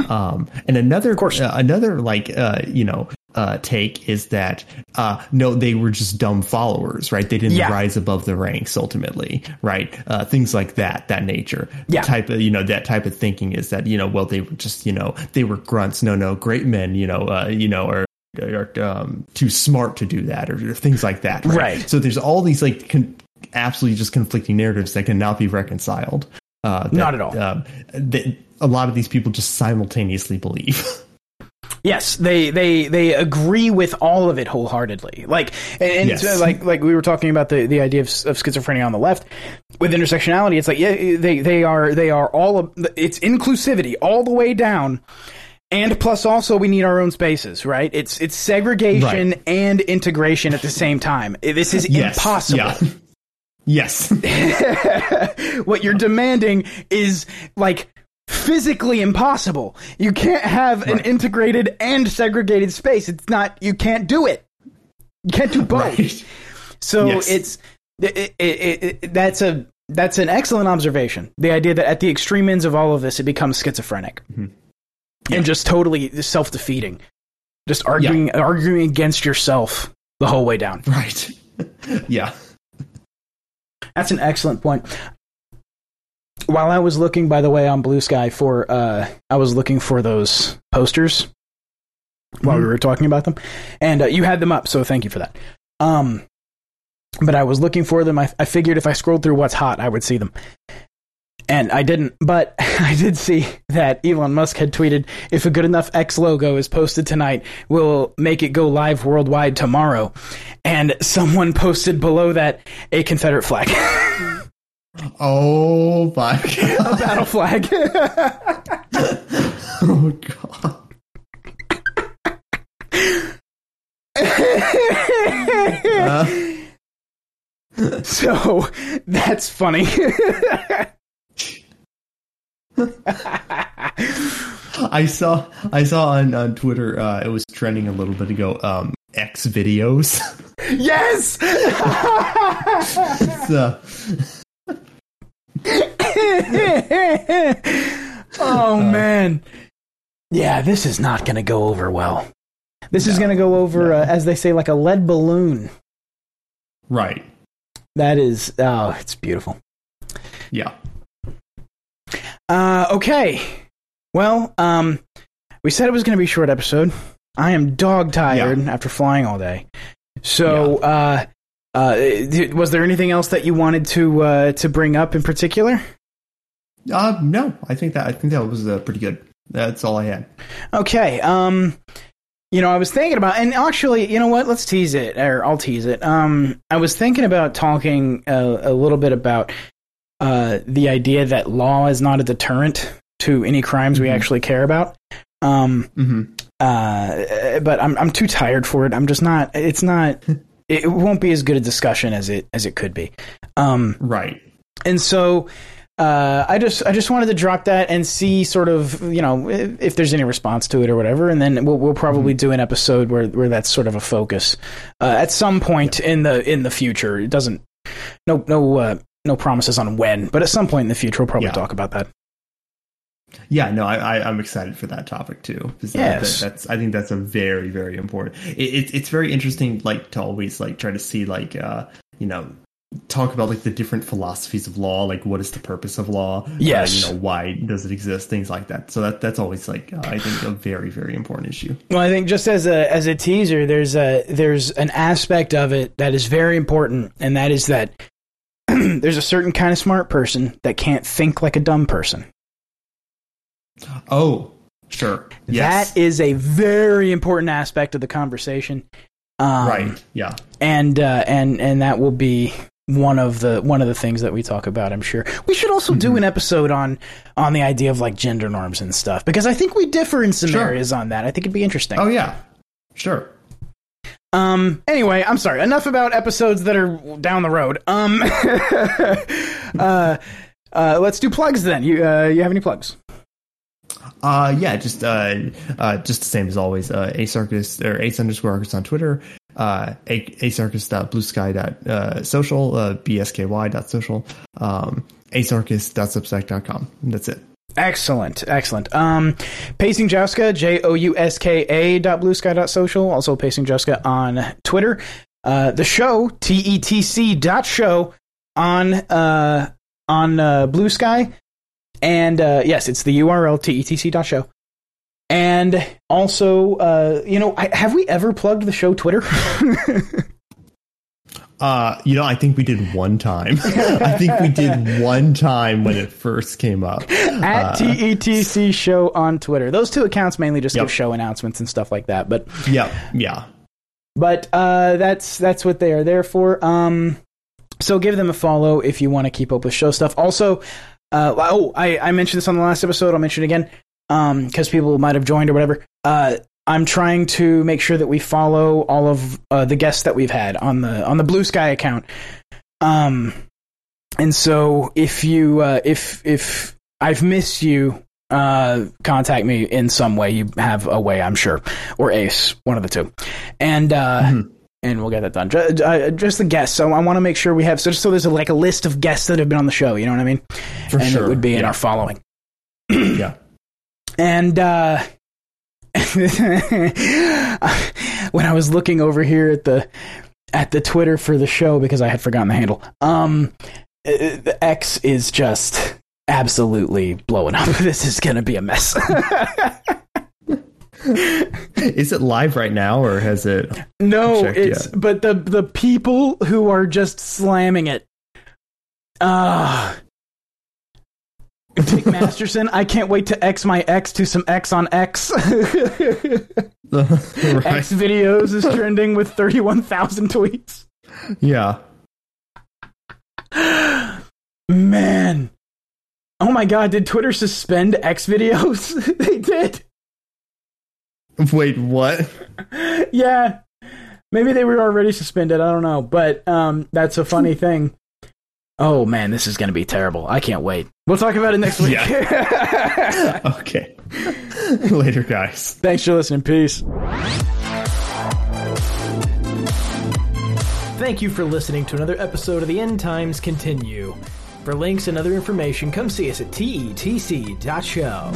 um and another of course. uh, another like uh you know uh take is that uh no they were just dumb followers right they didn't Yeah. rise above the ranks ultimately right uh things like that that nature Yeah. type of you know that type of thinking is that you know well they were just you know they were grunts no no great men you know uh you know or are um, too smart to do that or, or things like that right? Right. so there's all these like con- absolutely just conflicting narratives that cannot be reconciled uh that, Not at all. um, that a lot of these people just simultaneously believe Yes, they they they agree with all of it wholeheartedly. Like and, Yes. so, like like we were talking about the, the idea of, of schizophrenia on the left with intersectionality. It's like yeah, they they are they are all of it's inclusivity all the way down. And plus, also, we need our own spaces, right? It's it's segregation Right. and integration at the same time. This is Yes. impossible. Yeah. yes what you're demanding is like physically impossible. You can't have an integrated and segregated space. It's not. You can't do it. You can't do both. right So Yes. it's it, it, it, that's a that's an excellent observation. The idea that at the extreme ends of all of this, it becomes schizophrenic mm-hmm. and just totally self defeating. Just arguing arguing against yourself the whole way down. right yeah That's an excellent point. While I was looking, by the way, on Blue Sky for, uh, I was looking for those posters while we were talking about them, and uh, you had them up, so thank you for that. Um, but I was looking for them. I, I figured if I scrolled through what's hot, I would see them, and I didn't. But I did see that Elon Musk had tweeted, "If a good enough X logo is posted tonight, we'll make it go live worldwide tomorrow." And someone posted below that a Confederate flag. oh my god battle flag. oh god Uh, so that's funny. I saw I saw on, on Twitter uh, it was trending a little bit ago um X videos. yes. so, oh man. Yeah, this is not going to go over well. This is going to go over, uh, as they say, like a lead balloon. right. That is, oh, it's beautiful. Yeah. Uh, okay. Well, um, we said it was going to be a short episode. I am dog tired after flying all day. So, uh, uh, was there anything else that you wanted to uh, to bring up in particular? Uh no, I think that I think that was uh, pretty good. That's all I had. Okay. Um, you know, I was thinking about, and actually, you know what? Let's tease it, or I'll tease it. Um, I was thinking about talking a, a little bit about uh, the idea that law is not a deterrent to any crimes we Mhm. actually care about. Um, hmm uh, but I'm I'm too tired for it. I'm just not. It's not. It won't be as good a discussion as it as it could be. Um, Right. and so uh, I just I just wanted to drop that and see sort of you know if, if there's any response to it or whatever, and then we'll we'll probably do an episode where where that's sort of a focus uh, at some point in the in the future. It doesn't no no uh, no promises on when, but at some point in the future we'll probably Yeah. talk about that. Yeah, no, I, I, I'm excited for that topic too. Yes. that- that's I think that's a very, very important. It, it, it's very interesting, like to always like try to see like uh, you know talk about like the different philosophies of law, like what is the purpose of law? Uh, you know why does it exist? Things like that. So that that's always like uh, I think a very, very important issue. Well, I think just as a as a teaser, there's a there's an aspect of it that is very important, and that is that there's a certain kind of smart person that can't think like a dumb person. Oh, sure. Yes. That is a very important aspect of the conversation. Um, right. Yeah. and uh, and and that will be one of the one of the things that we talk about. I'm sure we should also do an episode on on the idea of like gender norms and stuff because I think we differ in some Sure. areas on that. I think it'd be interesting. Oh yeah. Sure. Um. Anyway, I'm sorry. Enough about episodes that are down the road. Um. uh, uh. Let's do plugs then. You. Uh. You have any plugs? Uh, yeah, just uh, uh, just the same as always. Uh, Ace or Ace underscore Archist on Twitter. Uh, acearchist.bluesky.social, uh, bsky.social, um, acearchist.substack.com. That's it. Excellent, excellent. Um, Pacing Jouska, J O U S K A dot also Pacing Jouska on Twitter. Uh, the show, T E T C dot show on uh, on uh, Blue Sky. And uh, yes, it's the URL, tetc dot show. And also, uh, you know, I, have we ever plugged the show Twitter? Uh, you know, I think we did one time. I think we did one time when it first came up. At Uh, TETC show on Twitter. Those two accounts mainly just Yep. give show announcements and stuff like that. But yeah, yeah. but uh, that's that's what they are there for. Um, so give them a follow if you want to keep up with show stuff. Also, uh, oh, I, I mentioned this on the last episode. I'll mention it again because people might have joined or whatever. Uh, I'm trying to make sure that we follow all of uh, the guests that we've had on the on the Blue Sky account. Um, and so if you uh, if if I've missed you, uh, contact me in some way. You have a way, I'm sure, or Ace, one of the two, and uh, and we'll get that done. Just, uh, just the guests. So I want to make sure we have so so there's a, like a list of guests that have been on the show. You know what I mean? For and sure. it would be in our following. yeah. And uh, when I was looking over here at the at the Twitter for the show because I had forgotten the handle, um, uh, the X is just absolutely blowing up. This is gonna be a mess. Is it live right now or has it? no, it's yet. but the the people who are just slamming it. Ah. Dick Masterson, I can't wait to X my X to some X on X. right. X videos is trending with 31,000 tweets. Yeah. Man. Oh my god, did Twitter suspend X videos? they did. Wait, what? Yeah. Maybe they were already suspended, I don't know, but um that's a funny thing. Oh man, this is going to be terrible. I can't wait. We'll talk about it next week. Okay. Later, guys. Thanks for listening. Peace. Thank you for listening to another episode of the End Times Continue. For links and other information, come see us at tetc.show.